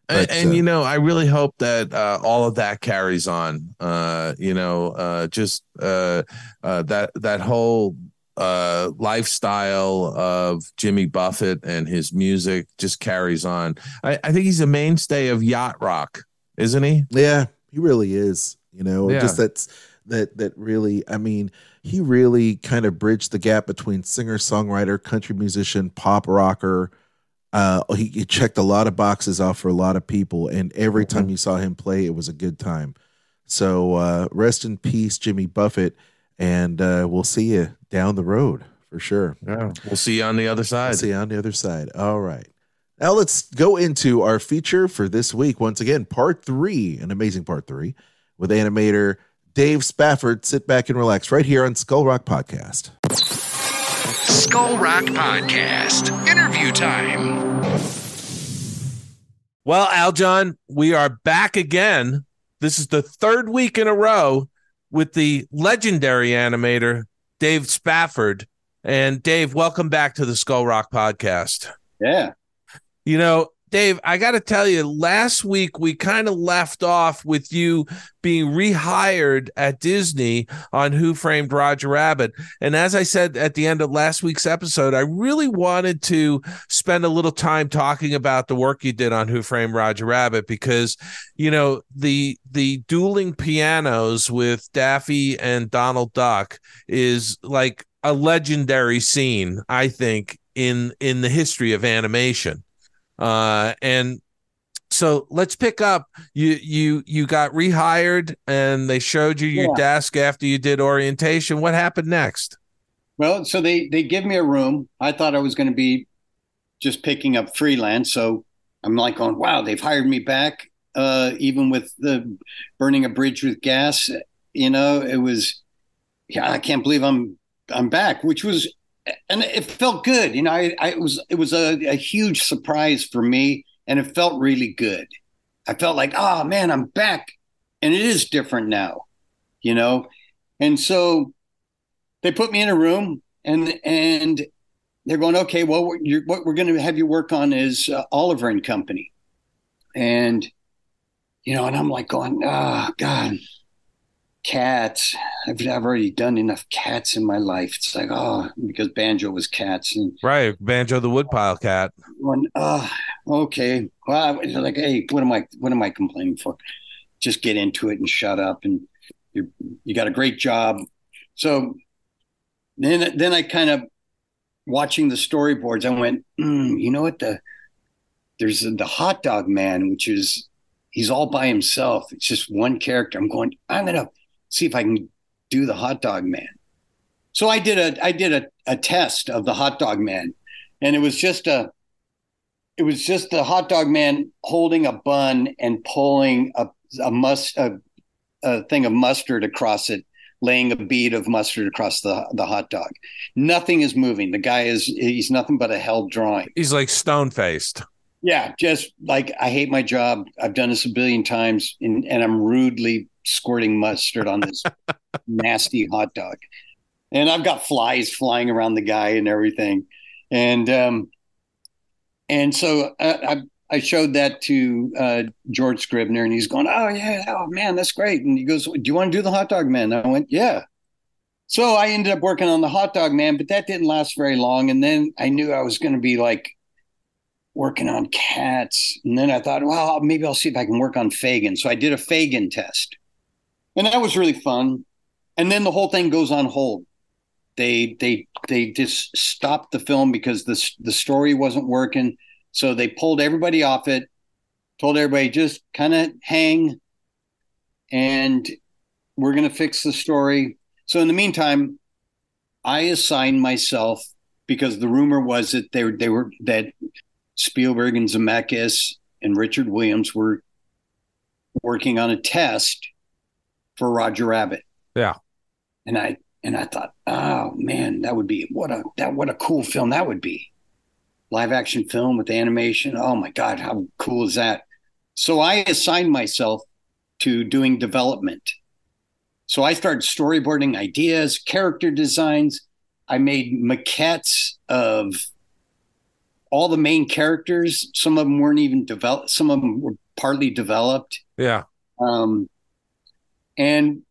S3: But, and, and uh, you know, I really hope that uh, all of that carries on. Uh, you know, uh, just uh, uh, that that whole uh, lifestyle of Jimmy Buffett and his music just carries on. I, I, think he's a mainstay of yacht rock, isn't he?
S1: Yeah, he really is. You know, yeah. just that's that that really. I mean, he really kind of bridged the gap between singer songwriter, country musician, pop rocker. Uh, he, he, checked a lot of boxes off for a lot of people, and every mm-hmm. time you saw him play, it was a good time. So uh, rest in peace, Jimmy Buffett and uh, we'll see you down the road for sure.
S3: Yeah, we'll see you on the other side. We'll
S1: see you on the other side. All right. Now let's go into our feature for this week. Once again, part three, an amazing part three, with animator Dave Spafford. Sit back and relax right here on Skull Rock Podcast.
S2: Skull Rock Podcast. Interview time.
S3: Well, Aljon, we are back again. This is the third week in a row with the legendary animator Dave Spafford. And Dave, welcome back to the Skull Rock podcast.
S5: Yeah.
S3: You know, Dave, I got to tell you, last week we kind of left off with you being rehired at Disney on Who Framed Roger Rabbit. And as I said at the end of last week's episode, I really wanted to spend a little time talking about the work you did on Who Framed Roger Rabbit because, you know, the the dueling pianos with Daffy and Donald Duck is like a legendary scene, I think, in in the history of animation uh, and so let's pick up. You you you got rehired, and they showed you your yeah. desk after you did orientation. What happened next?
S5: Well, so they they give me a room. I thought I was going to be just picking up freelance. So I'm like going, wow, they've hired me back, uh, even with the burning a bridge with gas. You know, it was, yeah, I can't believe I'm I'm back, which was and it felt good. You know, I, I was it was a, a, huge surprise for me, and it felt really good. I felt like, oh man, I'm back, and it is different now, you know. And so they put me in a room, and and they're going, okay, well, what we're going to have you work on is uh, Oliver and Company, and you know, and I'm like going, oh God, cats. I've, I've already done enough cats in my life. It's like, oh, because Banjo was cats. And
S3: right. Banjo the woodpile cat.
S5: When, uh, okay. Well, like, hey, what am I, what am I complaining for? Just get into it and shut up. And you you got a great job. So then, then I kind of watching the storyboards. I went, mm, you know what? The there's the hot dog man, which is he's all by himself. It's just one character. I'm going. I'm gonna see if I can do the hot dog man. So I did a I did a, a test of the hot dog man, and it was just a it was just the hot dog man holding a bun and pulling a a must a, a thing of mustard across it laying a bead of mustard across the the hot dog. Nothing is moving. The guy is he's nothing but a held drawing.
S6: He's like stone faced.
S5: Yeah, just like I hate my job. I've done this a billion times, and, and I'm rudely squirting mustard on this nasty hot dog. And I've got flies flying around the guy and everything. And um, and so I, I I showed that to uh, George Scribner, and he's going, "Oh yeah, oh man, that's great." And he goes, "Do you want to do the hot dog man?" And I went, "Yeah." So I ended up working on the hot dog man, but that didn't last very long. And then I knew I was going to be like working on cats, and then I thought, well, maybe I'll see if I can work on Fagin. So I did a Fagin test, and that was really fun. And then the whole thing goes on hold. They they they just stopped the film because the the story wasn't working so they pulled everybody off it, told everybody just kind of hang and we're going to fix the story. So in the meantime, I assigned myself because the rumor was that they they were that Spielberg and Zemeckis and Richard Williams were working on a test for Roger Rabbit.
S6: Yeah.
S5: And I and I thought, oh man, that would be what a that what a cool film that would be live action film with animation. Oh my God, how cool is that? So I assigned myself to doing development. So I started storyboarding ideas, character designs. I made maquettes of all the main characters. Some of them weren't even developed, some of them were partly developed.
S6: Yeah.
S5: Um, and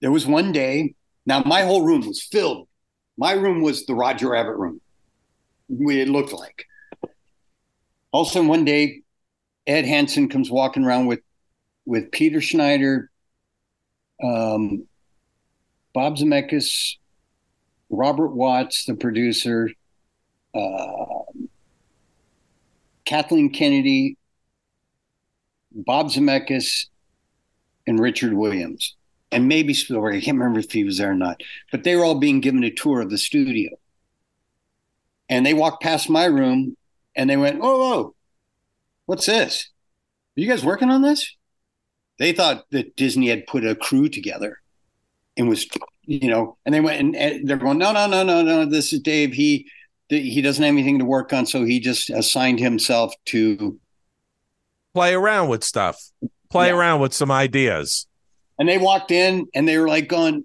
S5: there was one day, now my whole room was filled. My room was the Roger Rabbit room it looked like. All of a sudden, one day, Ed Hansen comes walking around with with Peter Schneider, um, Bob Zemeckis, Robert Watts, the producer, uh, Kathleen Kennedy, Bob Zemeckis, and Richard Williams, and maybe Spielberg. I can't remember if he was there or not, but they were all being given a tour of the studio. And they walked past my room and they went, "Whoa, whoa, what's this? Are you guys working on this?" They thought that Disney had put a crew together and was, you know, and they went and, and they're going, "No, no, no, no, no. This is Dave. He he doesn't have anything to work on, so he just assigned himself to
S6: play around with stuff, play yeah. around with some ideas."
S5: And they walked in and they were like going,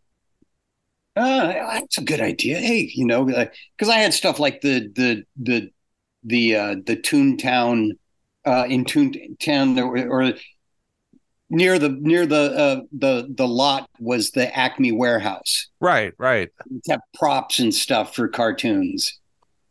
S5: uh, that's a good idea. Hey, you know, because I had stuff like the the the the uh, the Toontown uh, in Toontown or, or near the near the uh, the the lot was the Acme warehouse.
S6: Right, right.
S5: It kept props and stuff for cartoons.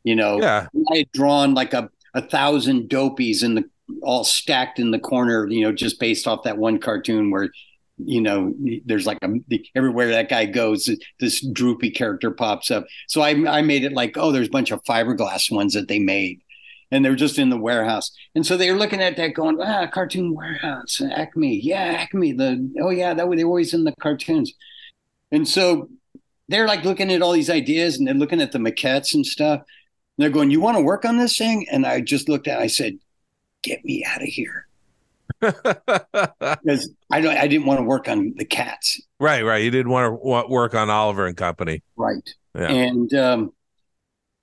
S5: You know,
S6: yeah.
S5: I had drawn like a a thousand dopies in the all stacked in the corner. You know, just based off that one cartoon where you know there's like a everywhere that guy goes this droopy character pops up. So i i made it like oh there's a bunch of fiberglass ones that they made and they're just in the warehouse. And so they're looking at that going ah cartoon warehouse acme yeah acme the oh yeah that way they always in the cartoons. And so they're like looking at all these ideas and they're looking at the maquettes and stuff. And they're going you want to work on this thing? And i just looked at i said get me out of here [laughs] because I don't, I didn't want to work on the cats.
S6: Right, right. You didn't want to work on Oliver and Company.
S5: Right. Yeah. And um,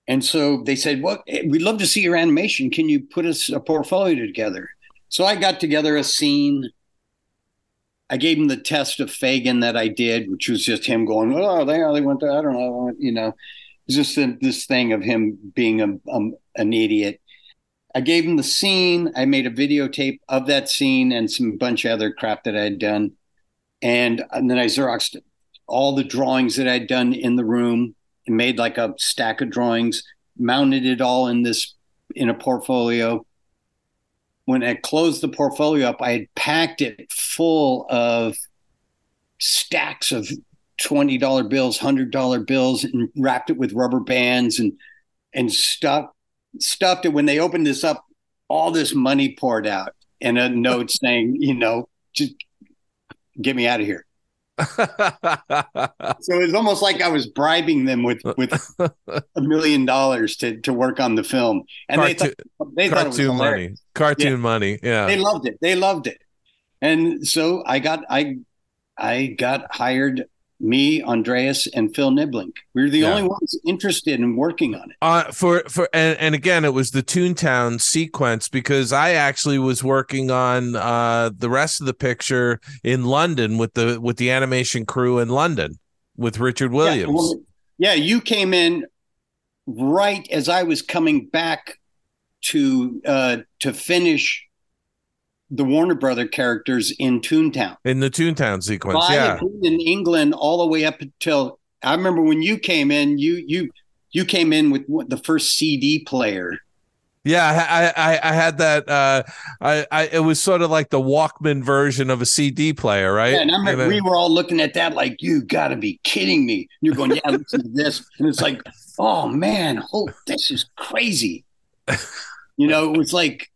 S5: and so they said, "Well, eh, we'd love to see your animation. Can you put us a portfolio together?" So I got together a scene. I gave him the test of Fagin that I did, which was just him going, "Oh, they they went to I don't know, you know." It's just a, this thing of him being a, um, an idiot I gave him the scene. I made a videotape of that scene and some bunch of other crap that I had done. And, and then I Xeroxed all the drawings that I'd done in the room and made like a stack of drawings, mounted it all in this in a portfolio. When I closed the portfolio up, I had packed it full of stacks of twenty dollar bills, hundred dollar bills, and wrapped it with rubber bands and and stuffed stuffed it. When they opened this up, all this money poured out, and a note [laughs] saying, you know, just get me out of here. [laughs] So it was almost like I was bribing them with with [laughs] a million dollars to to work on the film, and they
S3: Cartoon-
S5: thought they thought it was
S3: Cartoon
S5: hilarious.
S3: money. Cartoon
S5: Yeah.
S3: money. Yeah.
S5: They loved it. They loved it, and so I got I I got hired. Me, Andreas, and Phil Nibbelink. We were the
S3: Yeah.
S5: only ones interested in working on it.
S3: Uh, for for and, and again, it was the Toontown sequence because I actually was working on uh the rest of the picture in London with the with the animation crew in London with Richard Williams.
S5: Yeah, well, yeah, you came in right as I was coming back to uh, to finish the Warner Brother characters in Toontown.
S3: in the Toontown sequence,
S5: Well, I
S3: yeah.
S5: had been in England all the way up until I remember when you came in. You you you came in with the first CD player.
S3: Yeah, I, I I had that. Uh, I, I it was sort of like the Walkman version of a CD player, right?
S5: Yeah, and I remember
S3: know?
S5: we were all looking at that like, you got to be kidding me. And you're going, yeah, listen to this, and it's like, oh man, oh, this is crazy. [laughs] You know, it was like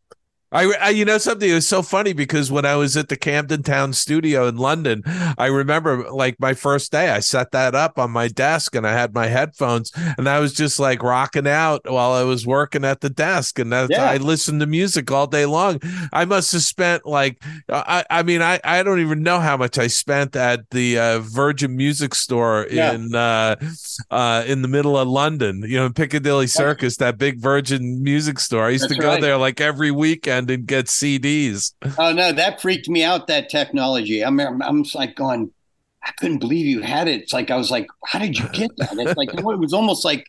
S3: I, I, you know, something. It was so funny because when I was at the Camden Town studio in London, I remember like my first day, I set that up on my desk and I had my headphones and I was just like rocking out while I was working at the desk. And that's,
S5: Yeah.
S3: I listened to music all day long. I must have spent like, I, I mean, I, I don't even know how much I spent at the uh, Virgin Music Store
S5: Yeah.
S3: in, uh, uh, in the middle of London, you know, Piccadilly Circus, that big Virgin Music Store. I used
S5: That's
S3: to go
S5: right.
S3: there like every weekend and get CDs.
S5: Oh no, that freaked me out. That technology. I'm I'm just like going. I couldn't believe you had it. It's like I was like, how did you get that? It's like it was almost like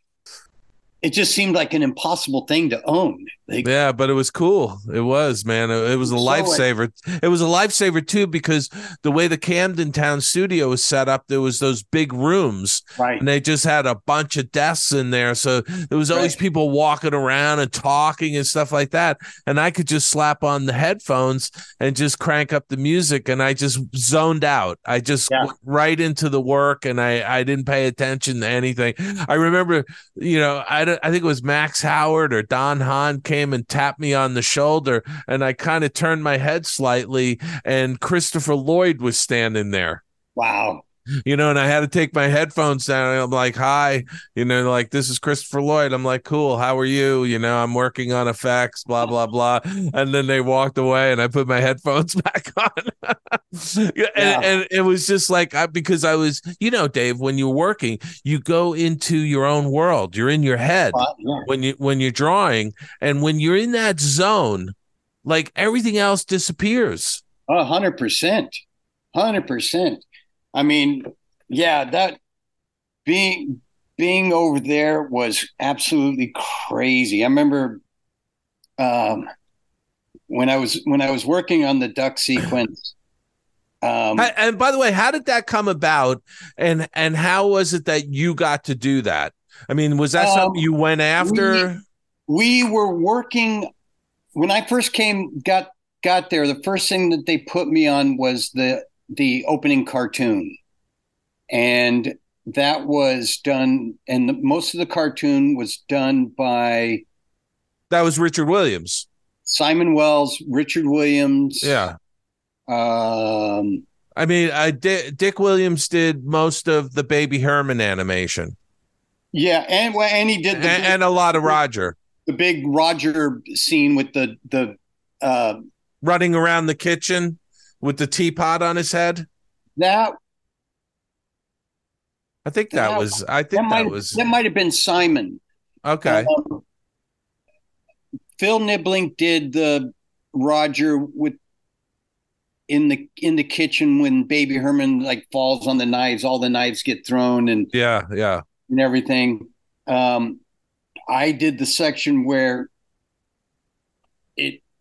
S5: it just seemed like an impossible thing to own.
S3: Yeah, but it was cool. It was, man. It, it was a lifesaver. It was a lifesaver too because the way the Camden Town studio was set up, there was those big rooms,
S5: right.
S3: and they just had a bunch of desks in there. So there was always
S5: Right.
S3: people walking around and talking and stuff like that. And I could just slap on the headphones and just crank up the music, and I just zoned out. I just
S5: Yeah.
S3: went right into the work, and I I didn't pay attention to anything. I remember, you know, I I think it was Max Howard or Don Hahn came and tapped me on the shoulder, and I kind of turned my head slightly, and Christopher Lloyd was standing there
S5: Wow.
S3: You know, and I had to take my headphones down. And I'm like, hi, you know, like this is Christopher Lloyd. I'm like, cool, how are you? You know, I'm working on effects, blah, blah, [laughs] blah. And then they walked away and I put my headphones [laughs] back on. Yeah. and, and it was just like, I, because I was, you know, Dave, when you're working, you go into your own world, you're in your head
S5: Uh, yeah.
S3: when you, when you're drawing. And when you're in that zone, like everything else disappears.
S5: A hundred percent. Hundred percent. I mean, yeah, that being being over there was absolutely crazy. I remember um when I was when I was working on the duck sequence. Um
S3: And by the way, how did that come about? And and how was it that you got to do that? I mean, was that
S5: Um,
S3: something you went after?
S5: we were working when I first came got got there. The first thing that they put me on was the the opening cartoon, and that was done. And the, most of the cartoon was done by
S3: That was Richard Williams.
S5: Simon Wells, Richard Williams.
S3: Yeah.
S5: Um,
S3: I mean, I Di- Dick Williams did most of the Baby Herman animation
S5: yeah, and and he did
S3: and,
S5: the,
S3: and a lot of Roger
S5: the big Roger scene with the the uh,
S3: running around the kitchen with the teapot on his head.
S5: that
S3: I think that
S5: That-
S3: was. I think that
S5: might
S3: was
S5: that might have been Simon.
S3: okay.
S5: Um, Phil Nibbelink did the Roger with in the in the kitchen when Baby Herman like falls on the knives, all the knives get thrown and,
S3: Yeah, yeah.
S5: and everything. Um, I did the section where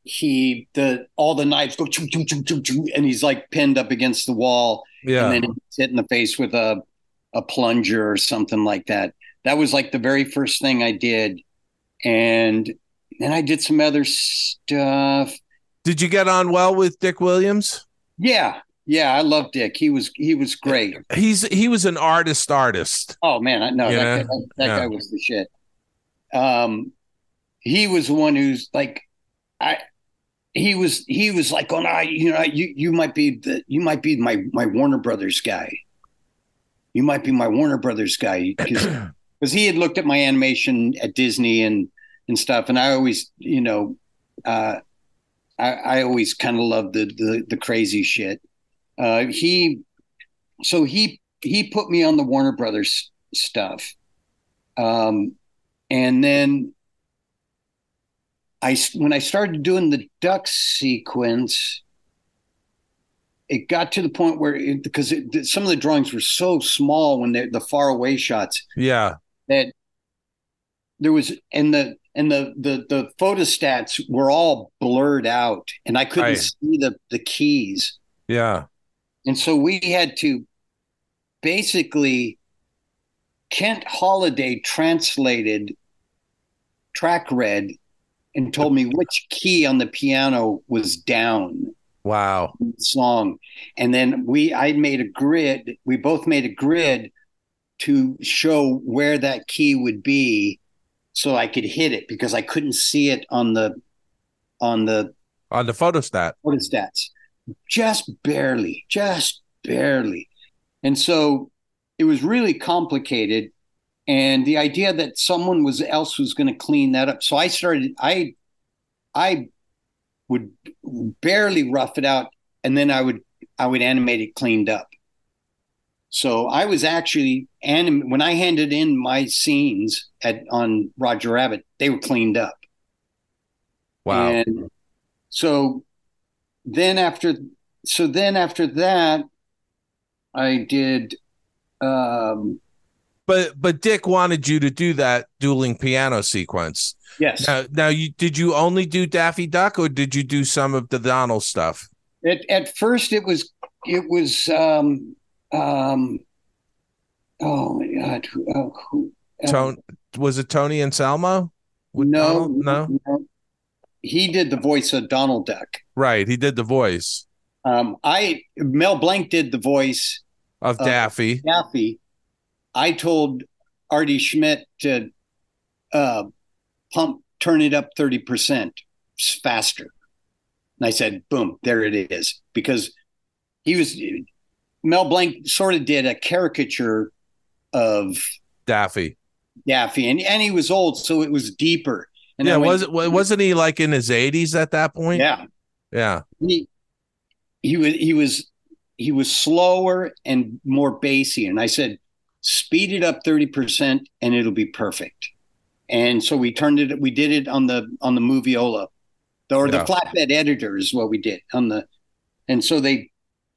S5: he the all the knives go and he's like pinned up against the wall
S3: Yeah.
S5: and then he's hit in the face with a a plunger or something like that. That was like the very first thing I did, and then I did some other stuff.
S3: Did you get on well with Dick Williams?
S5: Yeah, Yeah, I love Dick. He was he was great.
S6: He's he was an artist artist.
S5: Oh man, I know that, guy, that
S6: yeah.
S5: guy was the shit. Um, he was the one who's like, I. He was he was like, oh no, you know, you you might be the you might be my my Warner Brothers guy. You might be my Warner Brothers guy because [clears throat] he had looked at my animation at Disney and and stuff, and I always you know, uh, I I always kind of loved the the the crazy shit. Uh, he so he he put me on the Warner Brothers stuff. Um, and then I when I started doing the duck sequence, it got to the point where it, because it, some of the drawings were so small when they're the far away shots
S6: Yeah.
S5: that there was and the and the the the photostats were all blurred out and I couldn't
S6: Right.
S5: see the the keys.
S6: Yeah.
S5: And so we had to basically Kent Holiday translated track read and told me which key on the piano was down
S6: Wow.
S5: song. And then we I made a grid, we both made a grid to show where that key would be so I could hit it because I couldn't see it on the on the
S6: On the photostat.
S5: photostats just barely just barely and so it was really complicated and the idea that someone was else was going to clean that up. So i started i i would barely rough it out and then i would i would animate it cleaned up. So i was actually anim- when i handed in my scenes at on roger rabbit they were cleaned up.
S6: Wow.
S5: and so then after so then after that I did um
S6: but but Dick wanted you to do that dueling piano sequence.
S5: yes.
S6: Now, now you did you only do Daffy Duck or did you do some of the Donald stuff?
S5: At at first it was it was um um oh my god who, uh, who uh,
S6: Tone was it Tony and with
S5: no,
S6: no,
S5: no he did the voice of Donald Duck
S6: right. He did the voice
S5: um I Mel Blanc did the voice
S6: of
S5: Uh,
S6: Daffy.
S5: Daffy, I told Artie Schmidt to uh, pump, turn it up 30% faster. And I said, boom, there it is. Because he was, Mel Blanc sort of did a caricature of
S6: Daffy.
S5: Daffy, and, and he was old, so it was deeper. And
S6: yeah, was it wasn't he like in his 80s at that point?
S5: Yeah.
S6: Yeah.
S5: he he was he was he was slower and more bassy and i said speed it up 30% and it'll be perfect. And so we turned it we did it on the on the moviola or the flatbed editor is what we did on the and so they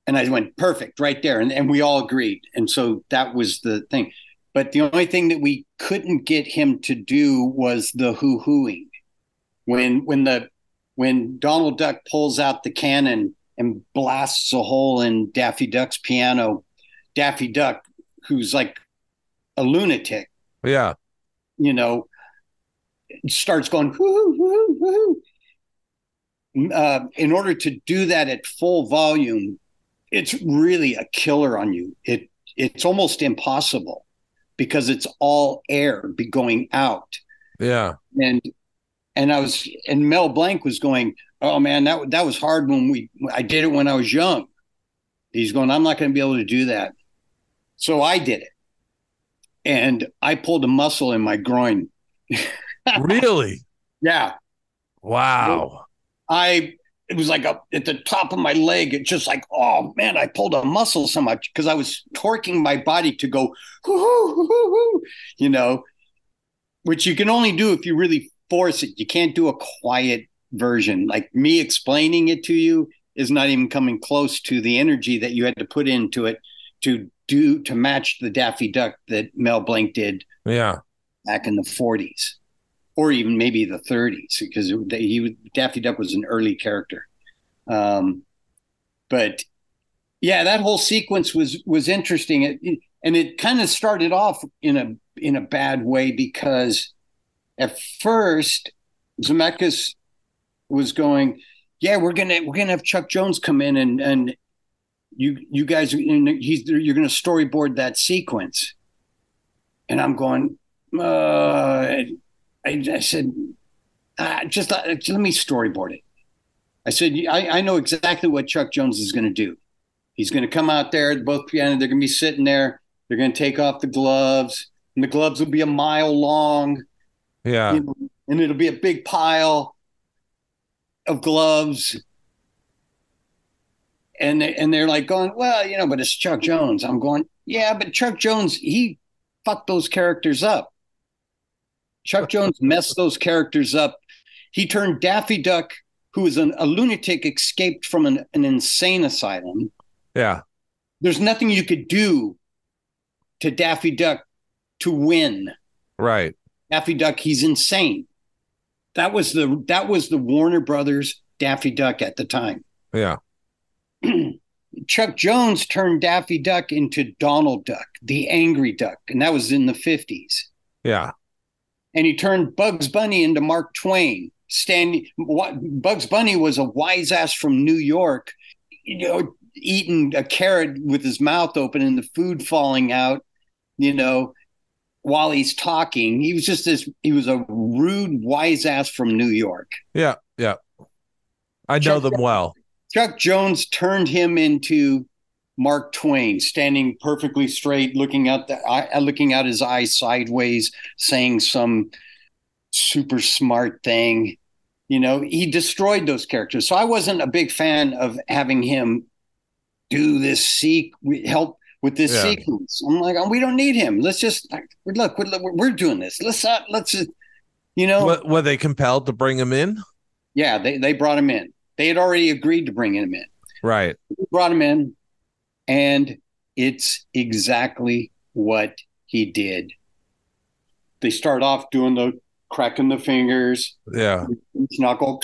S5: and i went perfect right there. And, and we all agreed. And so that was the thing. But the only thing that we couldn't get him to do was the hoo hooing when when the when Donald Duck pulls out the cannon and blasts a hole in Daffy Duck's piano, Daffy Duck, who's like a lunatic,
S6: Yeah.
S5: you know, starts going. Uh, in order to do that at full volume, it's really a killer on you. It it's almost impossible because it's all air be going out
S6: Yeah.
S5: and and I was and Mel Blanc was going, oh man, that that was hard when we I did it when I was young. He's going, I'm not going to be able to do that, so I did it, and I pulled a muscle in my groin. [laughs]
S6: really?
S5: Yeah,
S6: Wow.
S5: I it was like a, at the top of my leg. It's just like, oh man, I pulled a muscle so much because I was torquing my body to go, hoo, hoo, hoo, hoo, hoo, you know, which you can only do if you really force it. You can't do a quiet version. Like me explaining it to you is not even coming close to the energy that you had to put into it to do to match the Daffy Duck that Mel Blanc did
S6: Yeah.
S5: back in the 40s or even maybe the 30s because it, he Daffy Duck was an early character. Um, but yeah, that whole sequence was was interesting, it, it- and it kind of started off in a in a bad way because at first Zemeckis was going, "Yeah, we're gonna we're gonna have Chuck Jones come in and and you you guys he's you're going to storyboard that sequence and i'm going uh I, I said uh, just uh, let me storyboard it i said I, I know exactly what chuck jones is going to do he's going to come out there both piano they're going to be sitting there they're going to take off the gloves and the gloves will be a mile long
S6: Yeah.
S5: you know, and it'll be a big pile of gloves. And they, and they're like going, well, you know, but it's Chuck Jones. I'm going, yeah, but Chuck Jones, he fucked those characters up. Chuck [laughs] Jones messed those characters up. He turned Daffy Duck, who is an, a lunatic escaped from an, an insane asylum.
S6: Yeah.
S5: There's nothing you could do to Daffy Duck to win.
S6: Right.
S5: Daffy Duck, he's insane. That was the that was the Warner Brothers Daffy Duck at the time.
S6: Yeah. [clears throat]
S5: Chuck Jones turned Daffy Duck into Donald Duck, the angry duck, and that was in the 50s.
S6: Yeah.
S5: And he turned Bugs Bunny into Mark Twain. Standing what Bugs Bunny was a wise ass from New York, you know, eating a carrot with his mouth open and the food falling out, you know, while he's talking. He was just this he was a rude wise ass from New York.
S6: Yeah. Yeah. I know
S5: Chuck-
S6: them well.
S5: Chuck Jones turned him into Mark Twain, standing perfectly straight, looking out the eye- uh, looking out his eyes sideways, saying some super smart thing. You know, he destroyed those characters. So I wasn't a big fan of having him do this seek help with this
S6: Yeah.
S5: sequence. I'm like, oh, we don't need him. Let's just look. We're, we're doing this. Let's not. Let's just, you know.
S6: Were, were they compelled to bring him in?
S5: Yeah, they they brought him in. They had already agreed to bring him in.
S6: Right.
S5: We brought him in, and it's exactly what he did. They start off doing the cracking the fingers,
S6: Yeah.
S5: knuckle.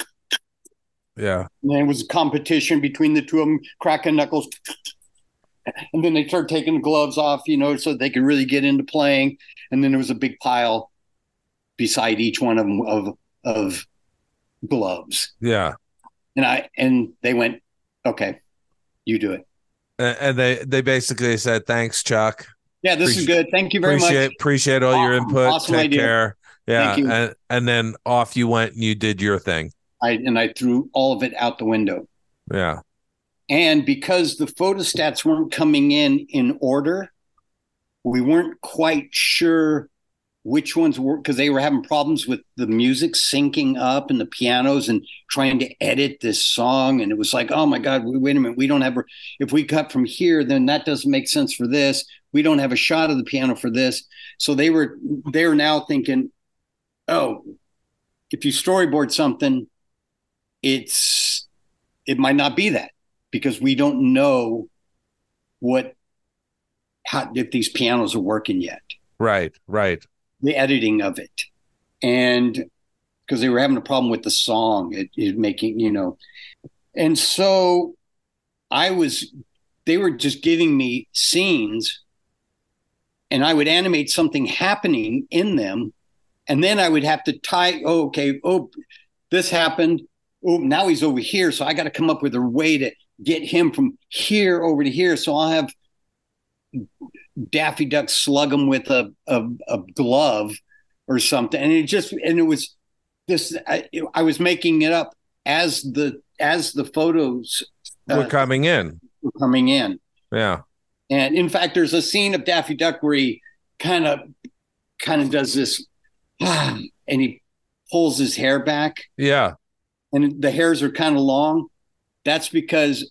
S6: Yeah.
S5: And then it was a competition between the two of them, cracking knuckles. And then they start taking the gloves off, you know, so they could really get into playing. And then there was a big pile beside each one of them of of gloves.
S6: Yeah.
S5: And I and they went, okay, you do it.
S6: And, and they they basically said, "Thanks, Chuck.
S5: Yeah, this is good. Thank you very
S6: appreciate
S5: much.
S6: appreciate all your input.
S5: Awesome
S6: Take
S5: idea.
S6: care." Yeah.
S5: Thank you.
S6: And and then off you went and you did your thing.
S5: I and I threw all of it out the window.
S6: Yeah.
S5: And because the photostats weren't coming in in order, we weren't quite sure which ones were because they were having problems with the music syncing up and the pianos and trying to edit this song. And it was like, oh my God, wait a minute, we don't have if we cut from here, then that doesn't make sense for this. We don't have a shot of the piano for this. So they were they're now thinking, oh, if you storyboard something, it's it might not be that because we don't know what how if these pianos are working yet
S6: Right. Right.
S5: The editing of it. And because they were having a problem with the song it, it making you know. And so i was they were just giving me scenes and i would animate something happening in them and then i would have to tie oh, okay oh this happened. Oh now he's over here so i got to come up with a way to get him from here over to here. So i'll have Daffy Duck slug him with a, a, a glove or something. And it just, and it was this, I, I was making it up as the, as the photos uh,
S6: We're coming in.
S5: were coming in.
S6: Yeah.
S5: And in fact, there's a scene of Daffy Duck where he kind of, kind of does this, [sighs] and he pulls his hair back
S6: Yeah.
S5: and the hairs are kind of long. That's because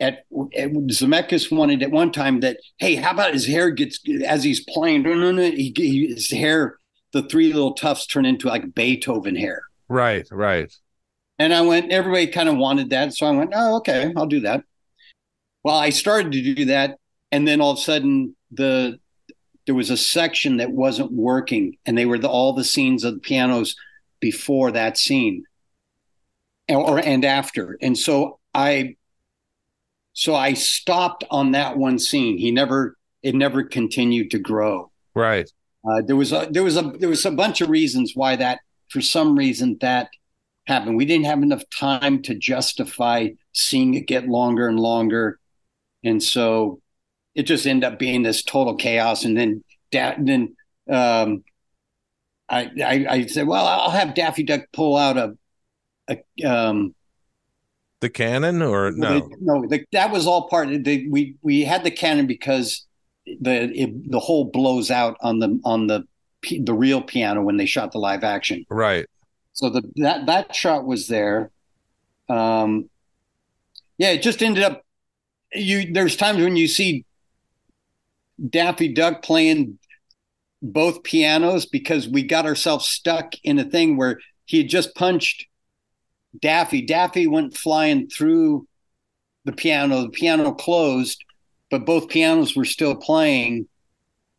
S5: at, at Zemeckis wanted at one time that hey, how about his hair gets as he's playing? No, no, no. He, he, his hair, the three little tufts turn into like Beethoven hair.
S6: Right. Right.
S5: And I went. Everybody kind of wanted that, so I went. Oh, okay, I'll do that. Well, I started to do that, and then all of a sudden the there was a section that wasn't working, and they were the, all the scenes of the pianos before that scene, or and after, and so I so I stopped on that one scene. He never it never continued to grow.
S6: Right.
S5: Uh, there was a there was a there was a bunch of reasons why that for some reason that happened. We didn't have enough time to justify seeing it get longer and longer. and so it just ended up being this total chaos. And then da- then um, I, I I said, well, I'll have Daffy Duck pull out a, a um,
S3: The cannon or no?
S5: the- no, the, that was all part of the we we had the cannon because the it, the hole blows out on the on the the real piano when they shot the live action.
S3: Right.
S5: So the that that shot was there. Um, yeah, it just ended up. You there's times when you see Daffy Duck playing both pianos because we got ourselves stuck in a thing where he had just punched Daffy. Daffy went flying through the piano. The piano closed, but both pianos were still playing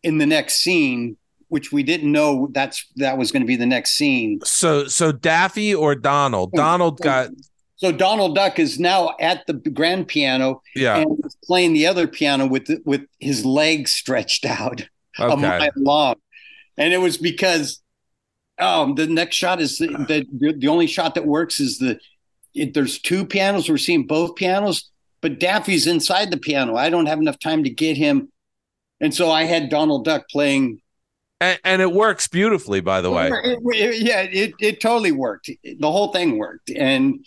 S5: in the next scene, which we didn't know that's that was going to be the next scene.
S3: So so Daffy or Donald? Oh, Donald got
S5: So Donald Duck is now at the grand piano
S3: yeah.
S5: and playing the other piano with with his legs stretched out a mile long, and it was because um the next shot is the the, the only shot that works is the it, there's two pianos we're seeing both pianos but Daffy's inside the piano I don't have enough time to get him and so I had Donald Duck playing
S3: And, and it works beautifully, by the way.
S5: It- it- yeah, it, it totally worked. The whole thing worked, and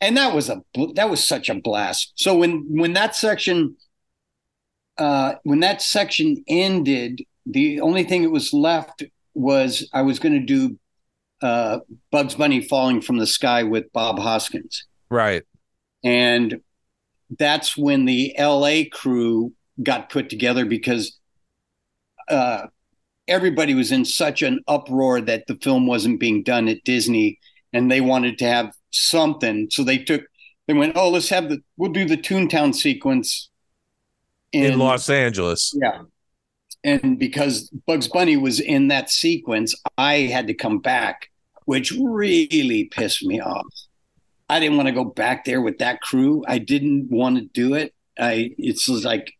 S5: and that was a that was such a blast. So when when that section uh, when that section ended, the only thing that was left was I was going to do uh, Bugs Bunny falling from the sky with Bob Hoskins,
S3: Right.
S5: and that's when the L.A. crew got put together because uh, everybody was in such an uproar that the film wasn't being done at Disney, and they wanted to have something. So they took, they went, oh, let's have the, we'll do the Toontown sequence
S3: In, Los Angeles.
S5: yeah. And because Bugs Bunny was in that sequence, I had to come back, which really pissed me off. I didn't want to go back there with that crew. I didn't want to do it. I it's like,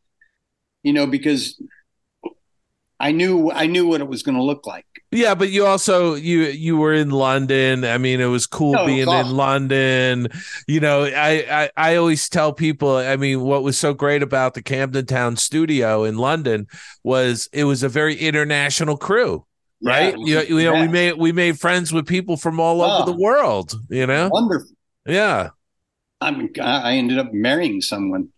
S5: you know, because I knew I knew what it was going to look like.
S3: Yeah, but you also you you were in London. I mean, it was cool
S5: No, it was
S3: being in. London. You know, I, I I always tell people. I mean, what was so great about the Camden Town studio in London was it was a very international crew, right?
S5: Yeah,
S3: you, you know, we made we made friends with people from all
S5: Oh.
S3: over the oh. world. You know,
S5: wonderful.
S3: yeah.
S5: I mean, I I ended up marrying someone.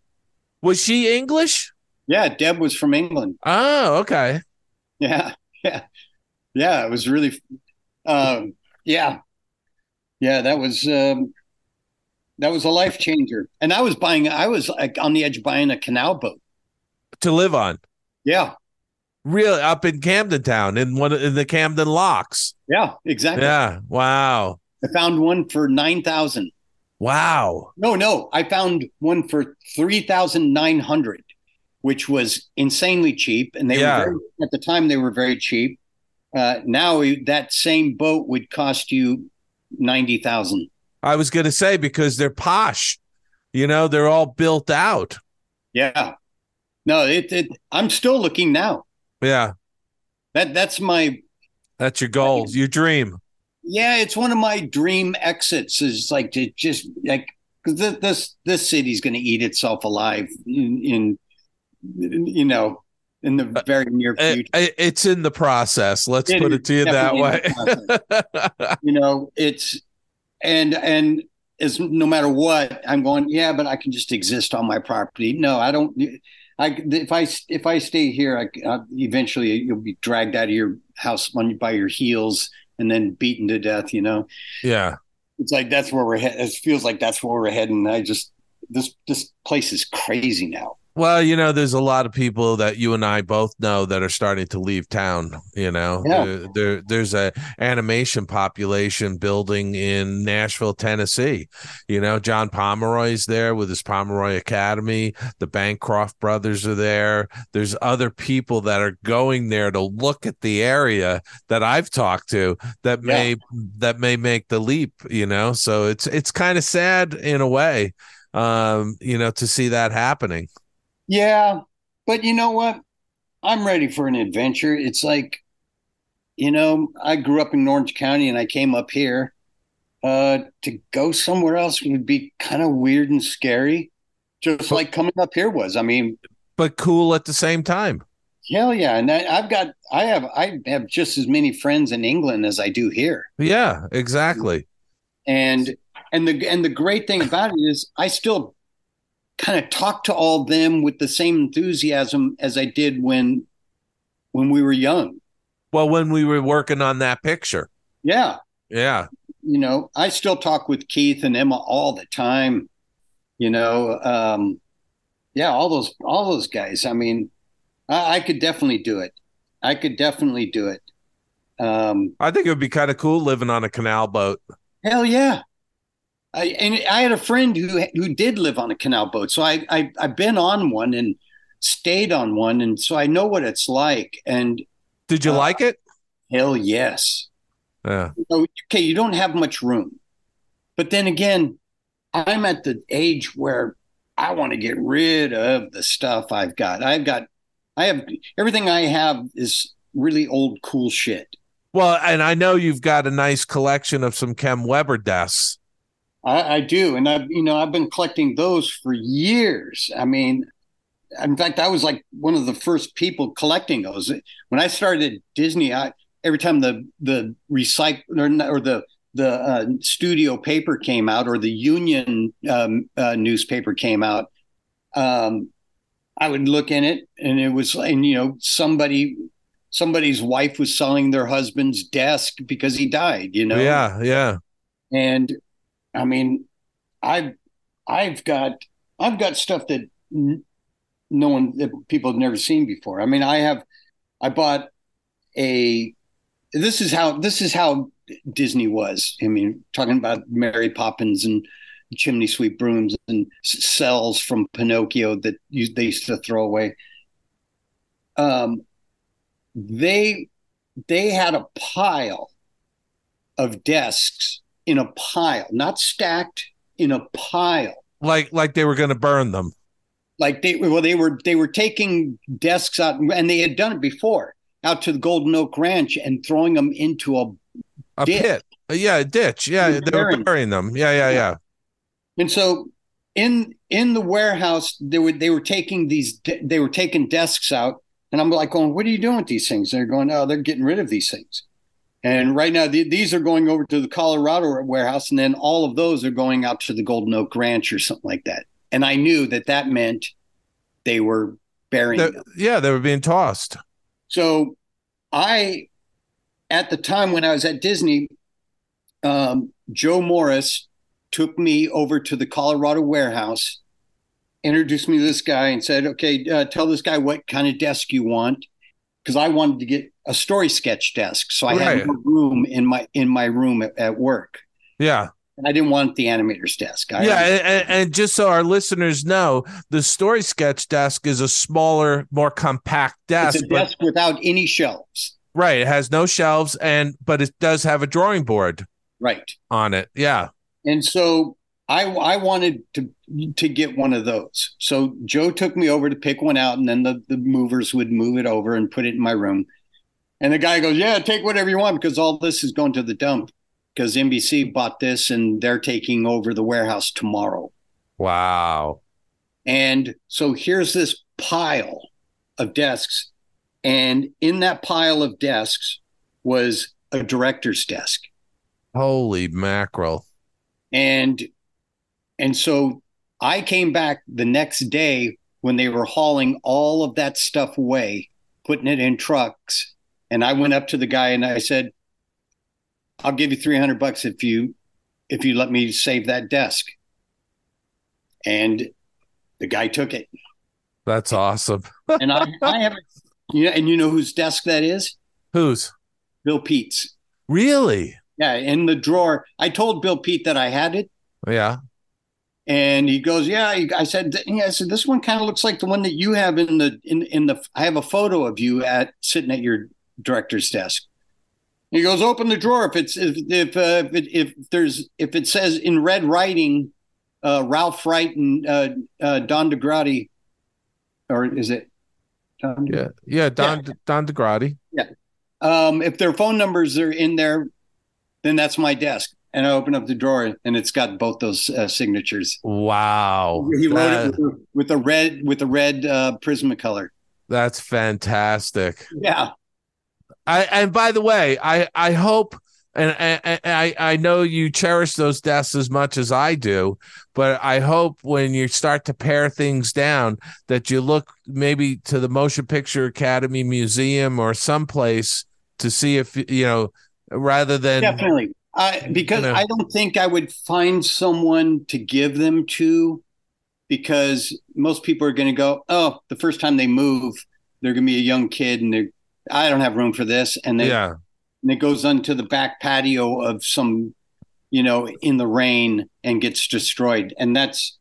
S3: Was she English?
S5: Yeah, Deb was from England.
S3: Oh, okay.
S5: Yeah, [laughs] yeah, yeah. It was really, um, yeah, yeah. That was um, that was a life changer. And I was buying. I was like on the edge of buying a canal boat.
S3: To live on,
S5: Yeah,
S3: really up in Camden Town in one of- in the Camden Locks.
S5: yeah, exactly.
S3: Yeah. Wow.
S5: I found one for nine thousand.
S3: Wow.
S5: No, no, I found one for three thousand nine hundred, which was insanely cheap. And they
S3: Yeah.
S5: were very, at the time they were very cheap. Uh, now that same boat would cost you ninety thousand.
S3: I was going to say because they're posh. You know, they're all built out.
S5: Yeah. No, it, it I'm still looking now.
S3: Yeah.
S5: That that's my
S3: That's your goal, your dream.
S5: yeah, it's one of my dream exits is like to just like because this, this this city's going to eat itself alive in, in you know in the uh, very near
S3: uh,
S5: future.
S3: it- it's in the process. Let's
S5: It
S3: put it to you that way.
S5: you know, it's and and is no matter what I'm going. Yeah, but I can just exist on my property. No, I don't. I if I if I stay here, I, I eventually you'll be dragged out of your house on, by your heels and then beaten to death. You know,
S3: yeah.
S5: it's like that's where we're heading. It feels like that's where we're heading. I just this this place is crazy now.
S3: Well, you know, there's a lot of people that you and I both know that are starting to leave town. You know,
S5: Yeah.
S3: there, there there's a animation population building in Nashville, Tennessee. You know, John Pomeroy's there with his Pomeroy Academy. The Bancroft brothers are there. There's other people that are going there to look at the area that I've talked to that
S5: Yeah.
S3: may that may make the leap. You know, so it's it's kind of sad in a way, um, you know, to see that happening.
S5: Yeah, but you know what? I'm ready for an adventure. It's like, you know, I grew up in Orange County and I came up here. Uh, to go somewhere else would be kind of weird and scary. just like coming up here was. I mean,
S6: but cool at the same time.
S5: hell yeah! And I, I've got, I have, I have just as many friends in England as I do here.
S6: Yeah, exactly.
S5: and and the and the great thing about it is I still kind of talk to all them with the same enthusiasm as I did when when we were young.
S6: Well, when we were working on that picture.
S5: Yeah,
S6: Yeah.
S5: you know, I still talk with Keith and Emma all the time. You know, um, yeah, all those all those guys. I mean, I, I could definitely do it. I could definitely do it. Um,
S6: I think it would be kind of cool living on a canal boat.
S5: Hell yeah. I, and I had a friend who who did live on a canal boat, so I, I I've been on one and stayed on one, and so I know what it's like. And
S6: Did you
S5: Uh,
S6: like it?
S5: hell yes,
S6: Yeah.
S5: So, okay, you don't have much room, but then again, I'm at the age where I want to get rid of the stuff I've got. I've got, I have everything I have is really old cool shit.
S6: Well, and I know you've got a nice collection of some Kem Weber desks.
S5: I, I do, and I've you know I've been collecting those for years. I mean, in fact, I was like one of the first people collecting those. When I started at Disney, I every time the the recycle or, or the the uh, studio paper came out or the Union um, uh, newspaper came out, um, I would look in it, and it was and you know somebody somebody's wife was selling their husband's desk because he died. You know,
S6: Yeah, yeah.
S5: and I mean, I've I've got I've got stuff that no one that people have never seen before. I mean, I have I bought a this is how this is how Disney was. I mean, talking about Mary Poppins and chimney sweep brooms and cells from Pinocchio that you, they used to throw away. Um, they they had a pile of desks in a pile, not stacked, in a pile.
S6: Like like they were going to burn them.
S5: Like they well, they were they were taking desks out, and they had done it before out to the Golden Oak Ranch and throwing them into a.
S6: A
S5: Ditch.
S6: pit. Yeah, a ditch. Yeah,
S5: They were burying
S6: burying them. Yeah, yeah, yeah.
S5: And so in in the warehouse, they were they were taking these they were taking desks out, and I'm like going, "What are you doing with these things?" They're going, "Oh, they're getting rid of these things." And right now, the, these are going over to the Colorado warehouse, and then all of those are going out to the Golden Oak Ranch or something like that. And I knew that that meant they were burying them.
S6: yeah, they were being tossed.
S5: So I, at the time when I was at Disney, um, Joe Morris took me over to the Colorado warehouse, introduced me to this guy, and said, "Okay, uh, tell this guy what kind of desk you want." Because I wanted to get a story sketch desk, so I
S6: Right.
S5: had more room in my in my room at, at work.
S6: Yeah.
S5: And I didn't want the animator's desk. I,
S6: yeah, and, and- just so our listeners know, the story sketch desk is a smaller, more compact desk,
S5: it's a
S6: but
S5: desk without any shelves.
S6: right, it has no shelves and but it does have a drawing board
S5: Right.
S6: on it. Yeah.
S5: And so I I wanted to to get one of those. So Joe took me over to pick one out, and then the the movers would move it over and put it in my room. And the guy goes, "Yeah, take whatever you want because all this is going to the dump because NBC bought this and they're taking over the warehouse tomorrow."
S6: Wow.
S5: And so here's this pile of desks, and in that pile of desks was a director's desk.
S6: Holy mackerel.
S5: and and so i came back the next day when they were hauling all of that stuff away putting it in trucks and i went up to the guy and i said i'll give you 300 bucks if you if you let me save that desk and the guy took it
S6: That's awesome. [laughs]
S5: and i i haven't you know and you know whose desk that is
S6: Whose?
S5: bill peet's
S6: Really?
S5: yeah in the drawer i told bill peet that i had it
S6: Yeah.
S5: And he goes, "Yeah." I said, "Yeah." I said, "This one kind of looks like the one that you have in the in in the. I have a photo of you at sitting at your director's desk." He goes, "Open the drawer. If it's if if uh, if, it, if there's if it says in red writing, uh, Ralph Wright and uh, uh, Don DaGradi, or is it? Don
S6: Yeah. Yeah. Don Don DaGradi.
S5: um, if their phone numbers are in there, then that's my desk. And I open up the drawer, and it's got both those uh, signatures.
S3: Wow.
S5: He wrote
S3: That-
S5: it with, with a red with a red uh, Prismacolor.
S3: that's fantastic.
S5: Yeah,
S3: I and by the way, I I hope and, and, and I I know you cherish those desks as much as I do, but I hope when you start to pare things down that you look maybe to the Motion Picture Academy Museum or someplace to see if you know rather than
S5: definitely. I mm, because
S3: You know.
S5: I don't think I would find someone to give them to, because most people are going to go, oh, the first time they move, they're going to be a young kid, and they I don't have room for this, and they
S3: yeah
S5: and it goes onto the back patio of some, you know, in the rain and gets destroyed. And that's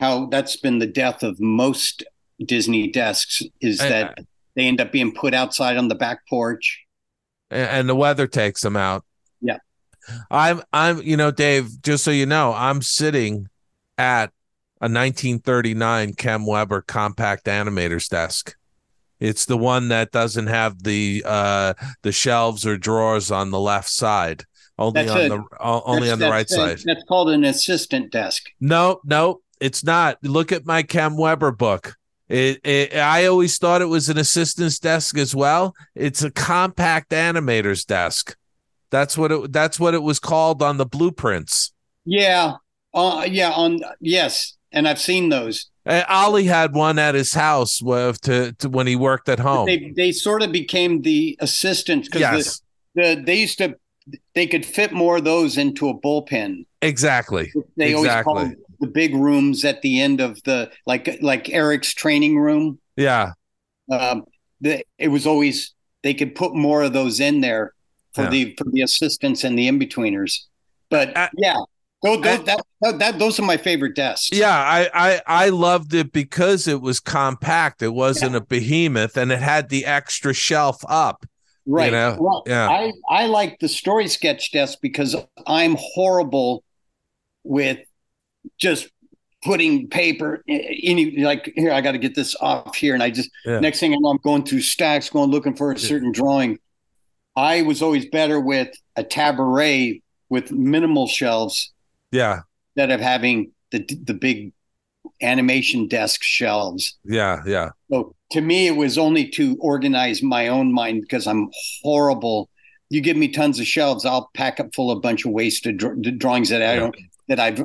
S5: how that's been the death of most Disney desks is
S3: I-
S5: that they end up being put outside on the back porch.
S3: and the weather takes them out.
S5: Yeah.
S3: I'm I'm you know Dave, just so you know, I'm sitting at a 1939 Kem Weber compact animator's desk. It's the one that doesn't have the uh the shelves or drawers on the left side. Only
S5: That's
S3: on
S5: a-
S3: the only on the right
S5: that's-
S3: side.
S5: That's called an assistant desk.
S3: No, no, it's not. Look at my Kem Weber book. It, it, I always thought it was an assistant's desk as well. It's a compact animator's desk. That's what it. That's what it was called on the blueprints.
S5: Yeah. Uh, yeah. On yes. And I've seen those.
S3: Uh, Ollie had one at his house with, to, to when he worked at home.
S5: They they sort of became the assistants because
S3: yes,
S5: the, the they used to they could fit more of those into a bullpen.
S3: exactly.
S5: They always
S3: Exactly.
S5: call the big rooms at the end of the like like Eric's training room.
S3: Yeah,
S5: Um, the, it was always they could put more of those in there for
S3: Yeah.
S5: the for the assistants and the in betweeners. But
S3: Uh,
S5: yeah, those, that, that, that those are my favorite desks.
S3: yeah. I, I I loved it because it was compact. It wasn't a behemoth, and it had the extra shelf up.
S5: right.
S3: know,
S5: well,
S3: yeah.
S5: I I like the story sketch desk because I'm horrible with just putting paper in like here I got to get this off here and I just
S3: Yeah.
S5: next thing I know I'm going through stacks going looking for a certain drawing I was always better with a tabaret with minimal shelves
S3: Yeah,
S5: instead of having the the big animation desk shelves
S3: yeah, yeah.
S5: so to me it was only to organize my own mind because I'm horrible you give me tons of shelves I'll pack up full of a bunch of wasted dr- drawings that I
S3: Yeah.
S5: don't that I've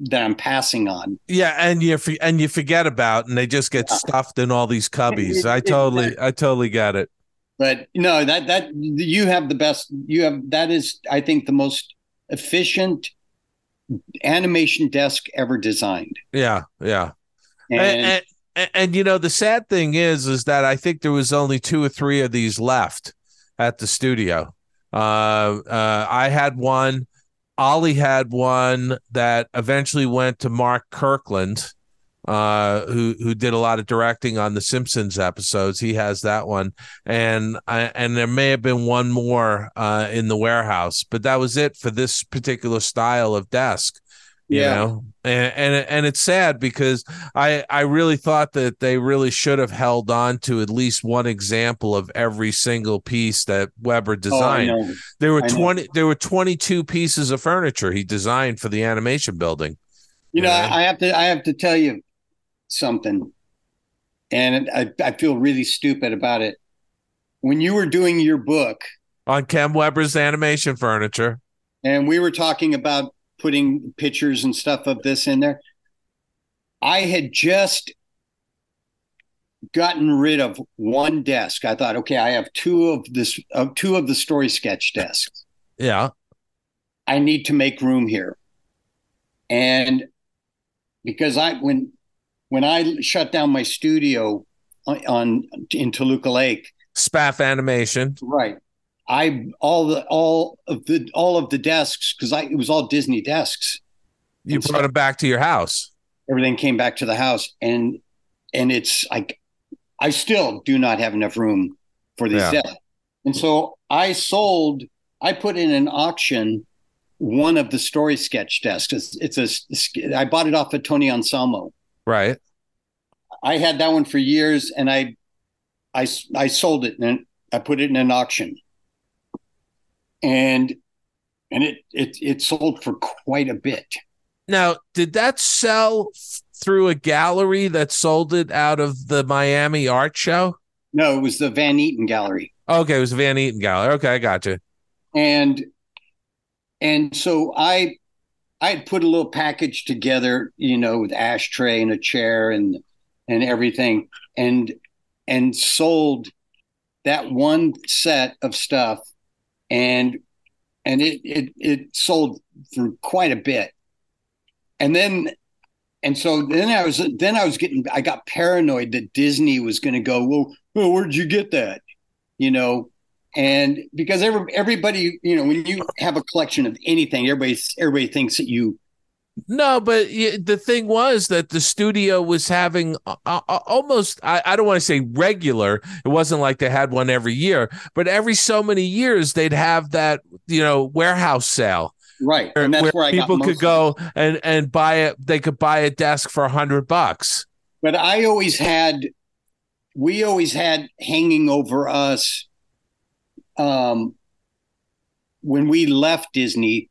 S5: that I'm passing on
S3: Yeah, and you and you forget about, and they just get
S5: Yeah.
S3: stuffed in all these cubbies.
S5: It-
S3: I
S5: it-
S3: totally, I totally get it.
S5: But no that that you have the best you have that is i think the most efficient animation desk ever designed
S3: Yeah, yeah.
S5: and,
S3: And, and, and, you know the sad thing is, is that I think there was only two or three of these left at the studio. Uh, uh, I had one. Ollie had one that eventually went to Mark Kirkland, uh, who who did a lot of directing on the Simpsons episodes. He has that one, and I, and there may have been one more uh, in the warehouse, but that was it for this particular style of desk. You
S5: yeah
S3: know, and, and and it's sad because I I really thought that they really should have held on to at least one example of every single piece that Weber
S5: oh,
S3: designed.
S5: know.
S3: There were
S5: I know.
S3: 20 there were 22 pieces of furniture he designed for the animation building.
S5: You know, I have to I have to tell you something, and I I feel really stupid about it. When you were doing your book,
S3: On Kem Weber's animation furniture.
S5: and we were talking about putting pictures and stuff of this in there, I had just gotten rid of one desk. I thought, okay, I have two of this of two of the story sketch desks.
S3: Yeah.
S5: I need to make room here. And because I when when I shut down my studio on, on in Toluca Lake,
S3: Spaff animation.
S5: right, I all the all of the all of the desks because I it was all Disney desks.
S3: You
S5: And
S3: brought
S5: so-
S3: it back to your house.
S5: Everything came back to the house, and and it's like I still do not have enough room for these
S3: Yeah.
S5: desks. And so I sold. I put in an auction one of the story sketch desks. It's, it's a. I bought it off of Tony Anselmo.
S3: Right.
S5: I had that one for years, and I, I, I sold it and I put it in an auction. And and it it it sold for quite a bit.
S3: Now, did that sell through a gallery that sold it out of the Miami Art Show?
S5: No, it was the Van Eaton Gallery,
S3: Okay, it was Van Eaton Gallery. Okay, I got you.
S5: and and so I I had put a little package together, you know, with ashtray and a chair and and everything, and and sold that one set of stuff, and and it it it sold for quite a bit, and then and so then I was then I was getting I got paranoid that Disney was going to go well, well where'd you get that? You know and because every, everybody you know when you have a collection of anything everybody everybody thinks that you
S3: No, but the thing was that the studio was having almost, I, don't want to say regular. It wasn't like they had one every year, but every so many years they'd have that, you know, warehouse sale
S5: right
S3: where,
S5: and that's
S3: where
S5: where, I
S3: people could go and, and buy it. They could buy a desk for a hundred bucks.
S5: but I always had we always had hanging over us um when we left Disney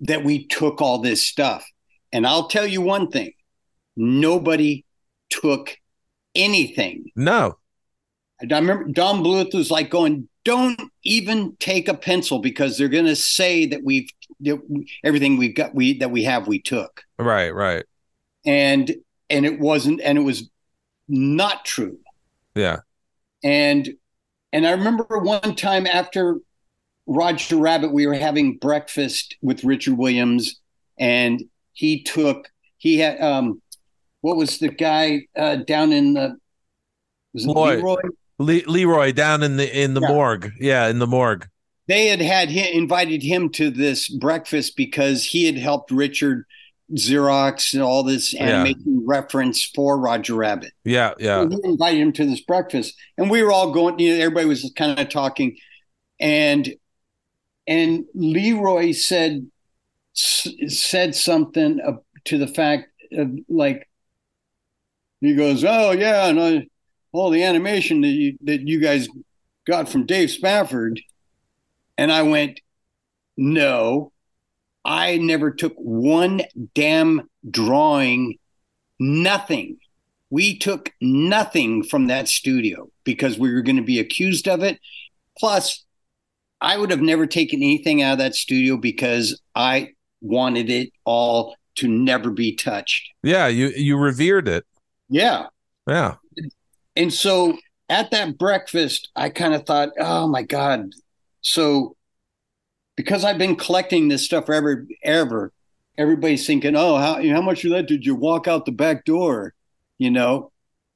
S5: that we took all this stuff and I'll tell you one thing nobody took anything
S3: No.
S5: I remember Don Bluth was like going, "Don't even take a pencil because they're going to say that we've that everything we've got we that we have we took."
S3: Right, right.
S5: And and it wasn't and it was not true.
S3: Yeah.
S5: And and I remember one time after Roger Rabbit, we were having breakfast with Richard Williams, and he took he had um what was the guy uh, down in the was it
S3: Lloyd.
S5: Leroy?
S3: Le- Leroy down in the in the
S5: Yeah.
S3: morgue. Yeah, in the morgue.
S5: they had had him, invited him to this breakfast because he had helped Richard Xerox and all this
S3: Yeah.
S5: animation reference for Roger Rabbit.
S3: Yeah, yeah.
S5: So invited him to this breakfast, and we were all going. You know, everybody was kind of talking, and and Leroy said said something to the fact of like he goes, "Oh yeah, and I, all the animation that you that you guys got from Dave Spafford," and I went, "No, I never took one damn drawing, nothing." we took nothing from that studio because we were going to be accused of it. Plus, I would have never taken anything out of that studio because I wanted it all to never be touched.
S3: Yeah, you you revered it.
S5: Yeah.
S3: Yeah.
S5: And so at that breakfast, I kind of thought, oh my God. So because I've been collecting this stuff forever, ever, everybody's thinking, oh, how, how much of that did you walk out the back door? You know?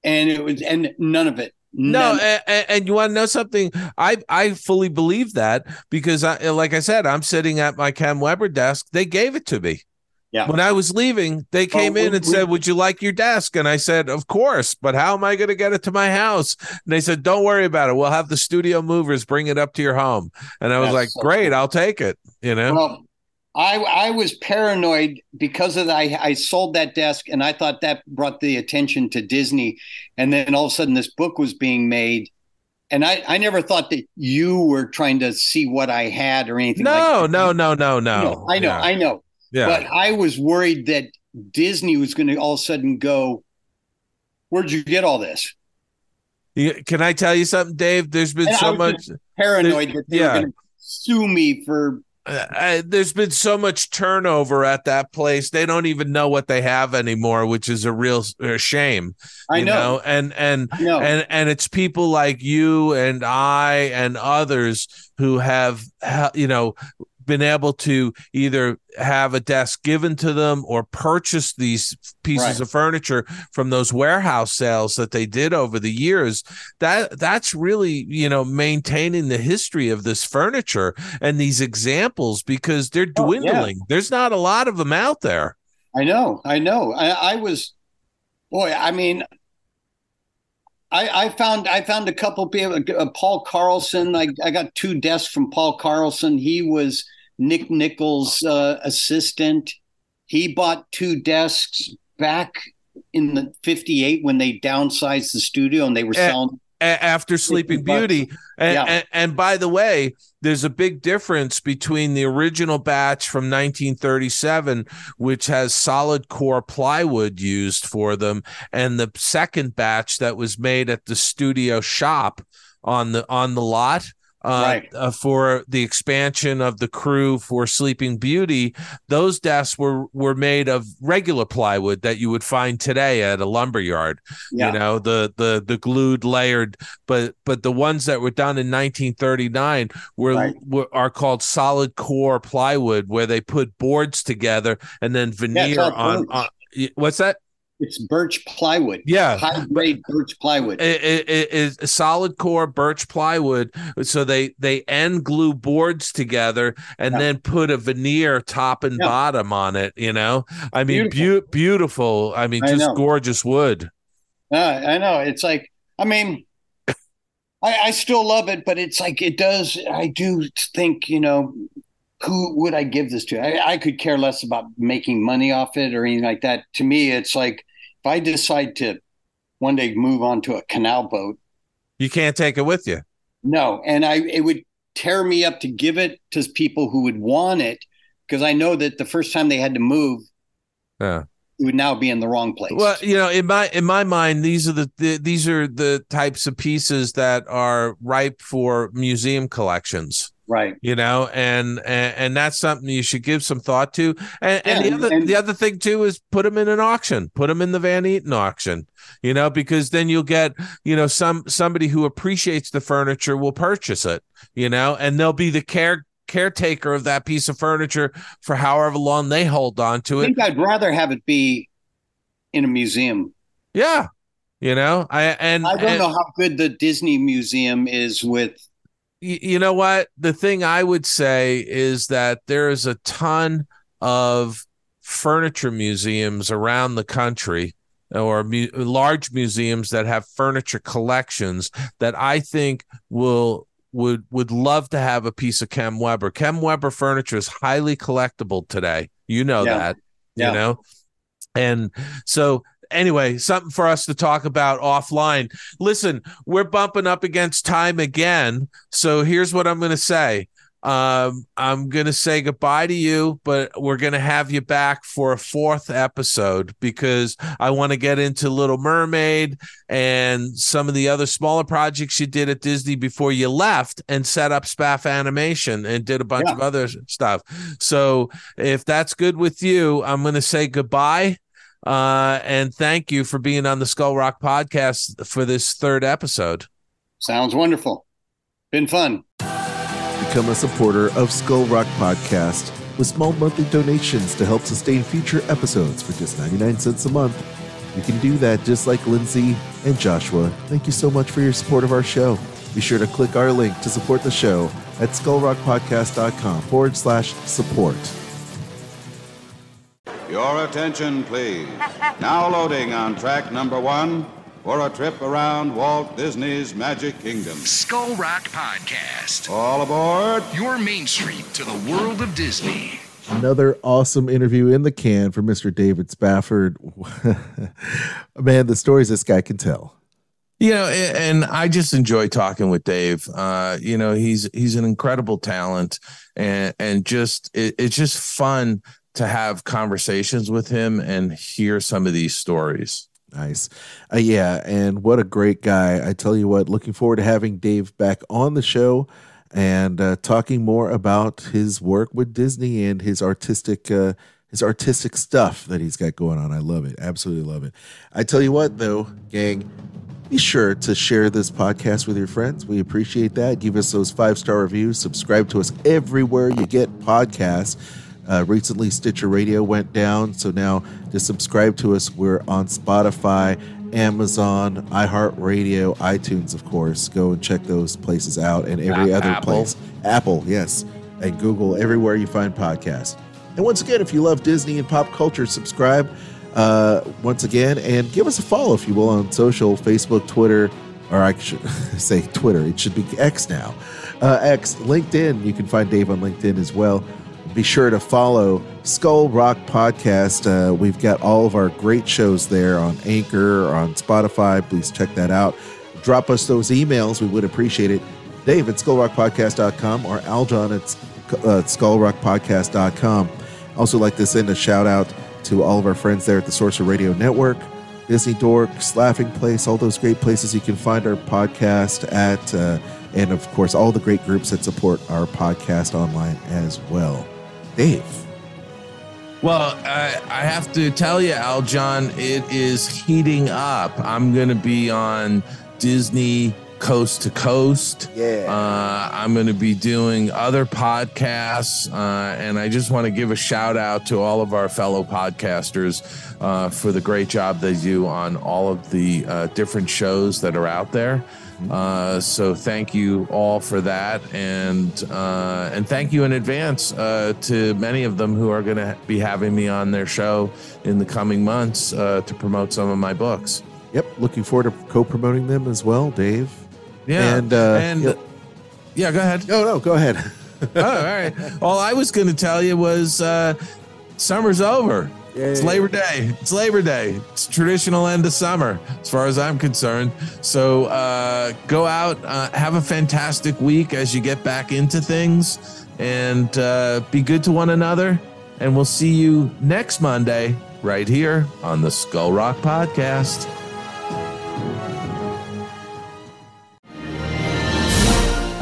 S5: And it was, and none of it.
S3: No, and, and you want to know something? I I fully believe that because I like I said, I'm sitting at my Kem Weber desk. They gave it to me.
S5: Yeah.
S3: When I was leaving, they oh, came
S5: Well,
S3: in
S5: we-
S3: and
S5: we-
S3: said, "Would you like your desk?" And I said, "Of course." But how am I going to get it to my house? And they said, "Don't worry about it. We'll have the studio movers bring it up to your home." And I was like,
S5: so
S3: "Great,
S5: cool.
S3: I'll take it." You know?
S5: Well, I I was paranoid because of that. I, I sold that desk, and I thought that brought the attention to Disney. And then all of a sudden, this book was being made, and I I never thought that you were trying to see what I had or anything.
S3: no,
S5: like
S3: no, no, no, no.
S5: I know,
S3: Yeah.
S5: I know.
S3: Yeah.
S5: But I was worried that Disney was going to all of a sudden go, "Where'd you get all this?"
S3: You- Can I tell you something, Dave? There's been
S5: And I
S3: so much.
S5: Paranoid that they
S3: Yeah.
S5: were going to sue me for
S3: uh, uh, there's been so much turnover at that place. They don't even know what they have anymore, which is a real uh, shame.
S5: I
S3: you
S5: know,
S3: and and
S5: know.
S3: and and it's people like you and I and others who have you know been able to either have a desk given to them or purchase these pieces
S5: Right.
S3: of furniture from those warehouse sales that they did over the years that that's really you know maintaining the history of this furniture and these examples because they're
S5: Oh, yeah.
S3: dwindling there's not a lot of them out there
S5: I know, I know. I, I was, boy. I mean, I, I found I found a couple people. Uh, Paul Carlson. I, I got two desks from Paul Carlson. He was Nick Nichols' uh, assistant. He bought two desks back in the '58 when they downsized the studio and they were selling
S3: a- after Sleeping Beauty. And,
S5: Yeah.
S3: and, and by the way, there's a big difference between the original batch from 1937, which has solid core plywood used for them, and the second batch that was made at the studio shop on the on the lot. Uh,
S5: Right.
S3: uh, for the expansion of the crew for Sleeping Beauty, those desks were were made of regular plywood that you would find today at a lumber yard
S5: Yeah.
S3: you know the the the glued layered but but the ones that were done in 1939 were,
S5: Right.
S3: were are called solid core plywood where they put boards together and then veneer
S5: all
S3: on, on what's that
S5: It's birch plywood.
S3: yeah
S5: High grade birch plywood.
S3: it, it, it is solid core birch plywood so they they end glue boards together and
S5: Yeah.
S3: then put a veneer top and
S5: Yeah.
S3: bottom on it you know i mean
S5: Beautiful.
S3: beau- beautiful i mean just
S5: know.
S3: gorgeous wood
S5: Uh, I know. It's like, I mean, I, I still love it, but it's like, it does, I do think, you know, who would I give this to? I, I could care less about making money off it or anything like that. To me, it's like, if I decide to one day move on to a canal boat,
S3: you can't take it with you
S5: no. And I, it would tear me up to give it to people who would want it because I know that the first time they had to move,
S3: yeah
S5: it would now be in the wrong place.
S3: Well, you know, in my in my mind, these are the, the these are the types of pieces that are ripe for museum collections.
S5: Right.
S3: You know, and and, and that's something you should give some thought to. And, and the other
S5: and-
S3: the other thing too is put them in an auction. Put them in the Van Eaton auction. You know, because then you'll get you know some somebody who appreciates the furniture will purchase it. You know, and they'll be the care caretaker of that piece of furniture for however long they hold on to
S5: I
S3: it.
S5: think I'd rather have it be in a museum.
S3: Yeah. You know, I and
S5: I don't
S3: and-
S5: know how good the Disney Museum is with.
S3: You know what the thing i would say is that there is a ton of furniture museums around the country or mu- large museums that have furniture collections that i think will would would love to have a piece of kem weber kem weber furniture is highly collectible today you know
S5: Yeah.
S3: that
S5: Yeah.
S3: you know and so anyway something for us to talk about offline. Listen we're bumping up against time again so here's what i'm going to say. Um, i'm going to say goodbye to you but we're going to have you back for a fourth episode because i want to get into little mermaid and some of the other smaller projects you did at disney before you left and set up spaff animation and did a bunch
S5: Yeah.
S3: of other stuff. So if that's good with you i'm going to say goodbye uh, and thank you for being on the Skull Rock podcast for this third episode.
S5: Sounds wonderful. Been fun.
S1: Become a supporter of Skull Rock Podcast with small monthly donations to help sustain future episodes for just 99 cents a month. You can do that just like Lindsay and Joshua. Thank you so much for your support of our show. Be sure to click our link to support the show at skullrockpodcast.com forward slash support.
S7: Your attention, please. Now loading on track number one for a trip around Walt Disney's Magic Kingdom.
S2: Skull Rock Podcast.
S7: All aboard.
S2: Your main street to the world of Disney.
S1: Another awesome interview in the can for Mr. David Spafford. [laughs] Man, the stories this guy can tell.
S8: You know, and I just enjoy talking with Dave. Uh, you know, he's he's an incredible talent, and and just it, it's just fun to have conversations with him and hear some of these stories.
S1: Nice. Uh, yeah, and what a great guy. I tell you what, looking forward to having Dave back on the show and uh, talking more about his work with Disney and his artistic uh, his artistic stuff that he's got going on. I love it. Absolutely love it. I tell you what though, gang, be sure to share this podcast with your friends. We appreciate that. Give us those five-star reviews. Subscribe to us everywhere you get podcasts. Uh, recently, Stitcher Radio went down, so now to subscribe to us, we're on Spotify, Amazon, iHeartRadio, iTunes, of course. Go and check those places out, and every
S8: A-
S1: other
S8: Apple.
S1: place. Apple, yes, and Google, everywhere you find podcasts. And once again, if you love Disney and pop culture, subscribe uh, once again and give us a follow, if you will, on social, Facebook, Twitter, or I should [laughs] say Twitter. It should be X now. Uh, X, LinkedIn. You can find Dave on LinkedIn as well. Be sure to follow Skull Rock Podcast. Uh, we've got all of our great shows there on Anchor or on Spotify. Please check that out. drop us those emails. We would appreciate it. Dave at skullrockpodcast.com or Aljon at uh, skullrockpodcast.com. Also, like to send a shout out to all of our friends there at the Sorcerer Radio Network, Disney Dorks, Laughing Place, all those great places you can find our podcast at, uh, and of course, all the great groups that support our podcast online as well. Dave.
S3: Well, I, I have to tell you, Aljon, it is heating up. I'm going to be on Disney Coast to Coast.
S1: Yeah.
S3: Uh, I'm going to be doing other podcasts. Uh, and I just want to give a shout out to all of our fellow podcasters uh, for the great job they do on all of the uh, different shows that are out there. Uh, so thank you all for that, and uh, and thank you in advance uh, to many of them who are going to be having me on their show in the coming months uh, to promote some of my books.
S1: Yep. Looking forward to co promoting them as well, Dave.
S3: Yeah,
S1: And, uh,
S3: and
S1: yep.
S3: yeah, go ahead.
S1: No, no, go ahead. [laughs]
S3: oh, all right. All I was going to tell you was uh, summer's over. It's Labor Day. It's Labor Day. It's traditional end of summer, as far as I'm concerned. So uh, go out, uh, have a fantastic week as you get back into things, and uh, be good to one another. And we'll see you next Monday right here on the Skull Rock Podcast.